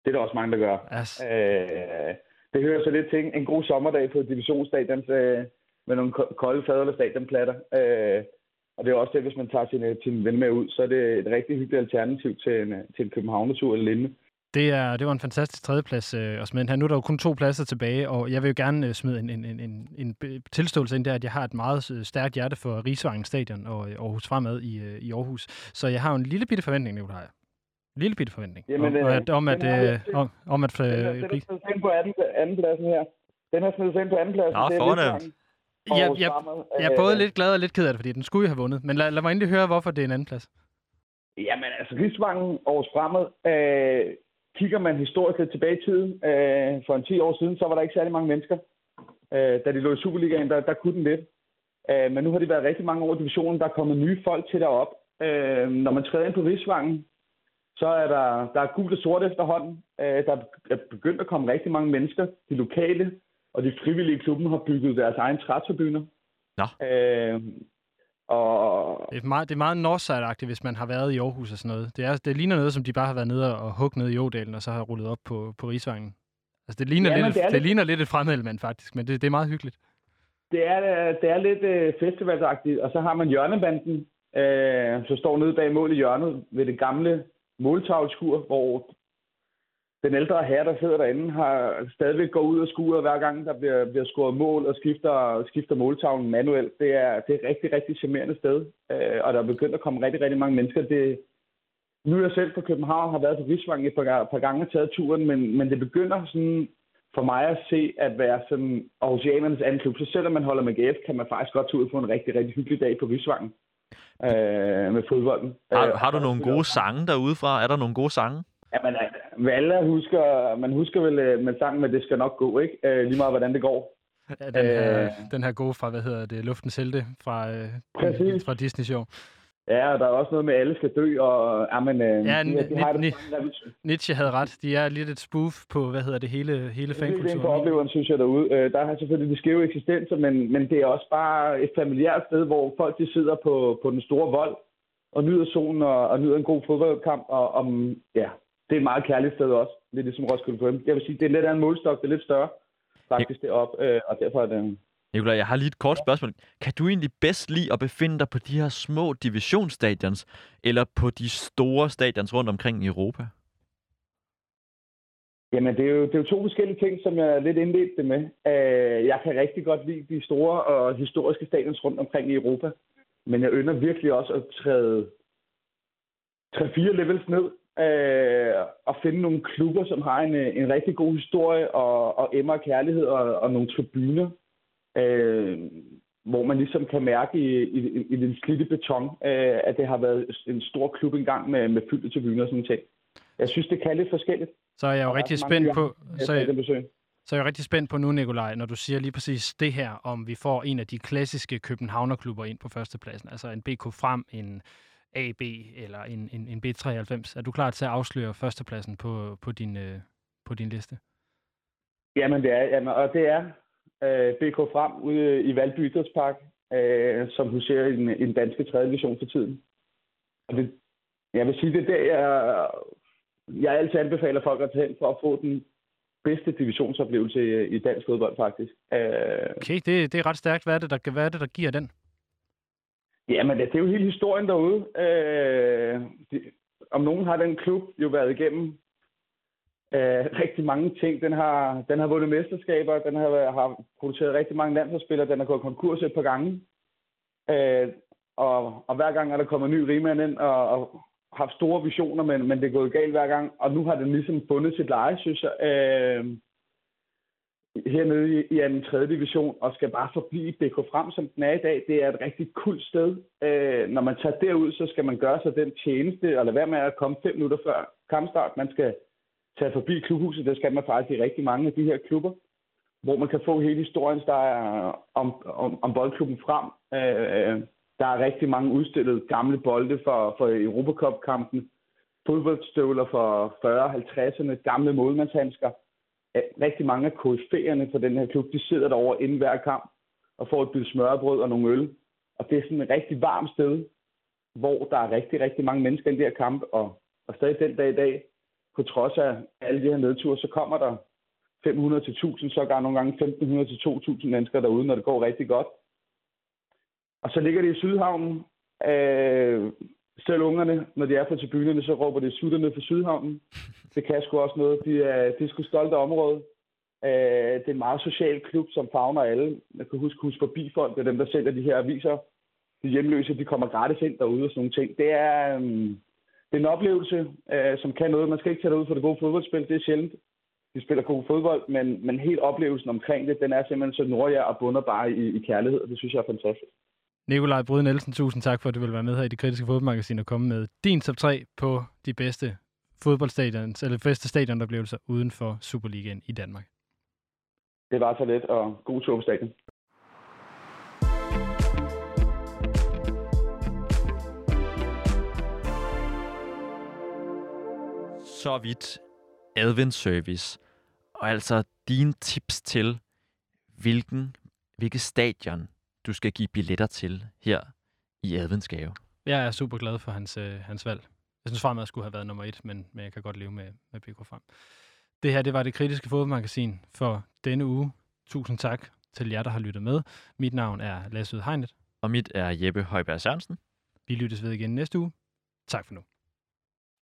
Speaker 6: Det er der også mange, der gør.
Speaker 1: Yes.
Speaker 6: Øh, det hører så lidt til en god sommerdag på divisionsstadion øh, med nogle kolde fader eller stadionplatter. Øh, og det er også det, hvis man tager sin, sin ven med ud, så er det et rigtig hyggeligt alternativ til en, til en Københavnetur eller lignende.
Speaker 1: Det, er, det var en fantastisk tredjeplads øh, at smide her. Nu er der jo kun to pladser tilbage, og jeg vil jo gerne øh, smide en, en, en, en, en tilståelse ind der, at jeg har et meget øh, stærkt hjerte for Rigsvangen Stadion og øh, Aarhus Fremad i, i Aarhus. Så jeg har jo en lille bitte forventning, Nicolaj lille bitte forventning. Jamen, om, at, om, at, øh, om, om at...
Speaker 6: Øh, den er smidt ind på anden, anden pladsen her. Den er smidt ind på anden pladsen.
Speaker 2: Nå, fornemt.
Speaker 1: Jeg, jeg, jeg er både lidt glad og lidt ked af det, fordi den skulle jo have vundet. Men lad, lad mig endelig høre, hvorfor det er en anden plads.
Speaker 6: Jamen altså, Rigsvangen Aarhus Fremad, øh, kigger man historisk lidt tilbage i tiden, øh, for en 10 år siden, så var der ikke særlig mange mennesker. Øh, da de lå i Superligaen, der, der kunne den lidt. Øh, men nu har det været rigtig mange år i divisionen, der er kommet nye folk til derop. Øh, når man træder ind på Rigsvangen, så er der, der er gult og sort efterhånden. Øh, der er begyndt at komme rigtig mange mennesker. De lokale og de frivillige klubben har bygget deres egen trætribuner.
Speaker 2: Nå.
Speaker 6: Øh, og...
Speaker 1: Det er meget, det er meget northside hvis man har været i Aarhus og sådan noget. Det, er, det ligner noget, som de bare har været nede og hugget ned i Ådalen, og så har rullet op på, på Rigsvangen. Altså, det ligner, ja, lidt, det, det lidt... ligner lidt et fremmedelement, faktisk, men det, det er meget hyggeligt.
Speaker 6: Det er, det er lidt øh, festivalsagtigt, og så har man hjørnebanden, øh, så står nede bag mål i hjørnet ved det gamle måltavlskur, hvor den ældre herre, der sidder derinde, har stadigvæk går ud og skuer hver gang, der bliver, bliver scoret mål og skifter, skifter måltavlen manuelt. Det er, det er et rigtig, rigtig charmerende sted, øh, og der er begyndt at komme rigtig, rigtig mange mennesker. Det, nu er jeg selv fra København, har været på Rigsvang et par, par gange og taget turen, men, men det begynder sådan for mig at se at være sådan Aarhusianernes anden klub. Så selvom man holder med GF, kan man faktisk godt tage ud på en rigtig, rigtig hyggelig dag på Rigsvangen øh, med fodbolden.
Speaker 2: Har, øh, har du nogle gode sange derude fra? Er der nogle gode sange?
Speaker 6: Ja, men alle husker, man husker vel øh, med sangen, men det skal nok gå, ikke? Øh, lige meget, hvordan det går.
Speaker 1: Ja, den, her, øh, den her gode fra, hvad hedder det, Luftens Helte fra, øh, fra Disney Show.
Speaker 6: Ja, og der er også noget med, at alle skal dø, og ja, men, øh,
Speaker 1: ja, de, de har det, Nietzsche havde ret. De er lidt et spoof på, hvad hedder det, hele, hele fankulturen.
Speaker 6: Det er en opleveren, synes jeg, derude. Øh, der har selvfølgelig de skæve eksistenser, men, men det er også bare et familiært sted, hvor folk de sidder på, på den store vold og nyder solen og, og nyder en god fodboldkamp. Og, om, ja, det er et meget kærligt sted også. Lidt ligesom Roskilde FM. Jeg vil sige, det er lidt af en målstok, det er lidt større faktisk ja. deroppe, øh, og derfor er det
Speaker 2: Nikolaj, jeg har lige et kort spørgsmål. Kan du egentlig bedst lide at befinde dig på de her små divisionsstadions, eller på de store stadions rundt omkring i Europa?
Speaker 6: Jamen, det er, jo, det er jo to forskellige ting, som jeg lidt indledte det med. Uh, jeg kan rigtig godt lide de store og historiske stadions rundt omkring i Europa. Men jeg ønsker virkelig også at træde 3-4 levels ned uh, og finde nogle klubber, som har en, en rigtig god historie og, og emmer kærlighed og, og nogle tribuner. Uh, hvor man ligesom kan mærke i, i, i den slidte beton, uh, at det har været en stor klub engang med, med fyldte tribuner og sådan ting. Jeg synes, det kan lidt forskelligt.
Speaker 1: Så er jeg jo rigtig spændt på... Så jeg, så er jeg rigtig spændt på nu, Nikolaj, når du siger lige præcis det her, om vi får en af de klassiske Københavnerklubber ind på førstepladsen. Altså en BK Frem, en AB eller en, en, en B93. Er du klar til at afsløre førstepladsen på, på, din, øh, på din liste?
Speaker 6: Jamen, det er, jamen, og det er øh, BK Frem ude i Valby Idrætspark, øh, som huserer i den, i den danske 3. division for tiden. Og det, jeg vil sige, det er der, jeg jeg altid anbefaler folk at tage hen for at få den bedste divisionsoplevelse i dansk fodbold, faktisk.
Speaker 1: Øh, okay, det, det er ret stærkt. Hvad er det, der, hvad er det, der giver den?
Speaker 6: Jamen, det, er jo hele historien derude. Øh, det, om nogen har den klub jo været igennem øh, rigtig mange ting. Den har, den har vundet mesterskaber, den har, har produceret rigtig mange landsholdsspillere, den har gået konkurs et par gange. Øh, og, og hver gang er der kommet ny rigmand ind og, og haft store visioner, men, men det er gået galt hver gang. Og nu har den ligesom fundet sit leje, synes jeg, øh, hernede i, i anden 3. division, og skal bare forblive BK Frem, som den er i dag. Det er et rigtig kult sted. Øh, når man tager derud, så skal man gøre sig den tjeneste, og lade være med at komme fem minutter før kampstart. Man skal tage forbi klubhuset, der skal man faktisk i rigtig mange af de her klubber, hvor man kan få hele historien, der er om, om, om boldklubben frem. Øh, der er rigtig mange udstillede gamle bolde for, for Europacup-kampen, fodboldstøvler for 40-50'erne, gamle målmandshandsker. Rigtig mange af KF'erne for den her klub, de sidder derovre inden hver kamp og får et bid smørbrød og nogle øl. Og det er sådan et rigtig varmt sted, hvor der er rigtig, rigtig mange mennesker i den her kamp, og, og stadig den dag i dag, på trods af alle de her nedture, så kommer der 500 til 1000, så gør nogle gange 1500 til 2000 mennesker derude, når det går rigtig godt. Og så ligger det i Sydhavnen. Øh, selv ungerne, når de er på tribunerne, så råber det sutterne for Sydhavnen. Det kan sgu også noget. De er, de er sgu stolte af området. Øh, det er en meget social klub, som fagner alle. Jeg kan huske huske forbi folk, det er dem, der sælger de her aviser. De hjemløse, de kommer gratis ind derude og sådan nogle ting. Det er, øhm, det er en oplevelse, uh, som kan noget. Man skal ikke tage det ud for det gode fodboldspil, det er sjældent. De spiller god fodbold, men, men helt oplevelsen omkring det, den er simpelthen så nordjær og bunder bare i, i kærlighed, og det synes jeg er fantastisk.
Speaker 1: Nikolaj Brød Nielsen, tusind tak for, at du vil være med her i det kritiske fodboldmagasin og komme med din top 3 på de bedste fodboldstadions, eller bedste stadionoplevelser uden for Superligaen i Danmark.
Speaker 6: Det var så let, og god tur på stadion.
Speaker 2: Så vidt Advent Service. Og altså dine tips til, hvilken, hvilke stadion du skal give billetter til her i adventsgave.
Speaker 1: Jeg er super glad for hans, øh, hans valg. Jeg synes fremad skulle have været nummer et, men, men jeg kan godt leve med, med BK frem. Det her, det var det kritiske fodboldmagasin for denne uge. Tusind tak til jer, der har lyttet med. Mit navn er Lasse Hegnet.
Speaker 2: Og mit er Jeppe Højberg Sørensen.
Speaker 1: Vi lyttes ved igen næste uge. Tak for nu.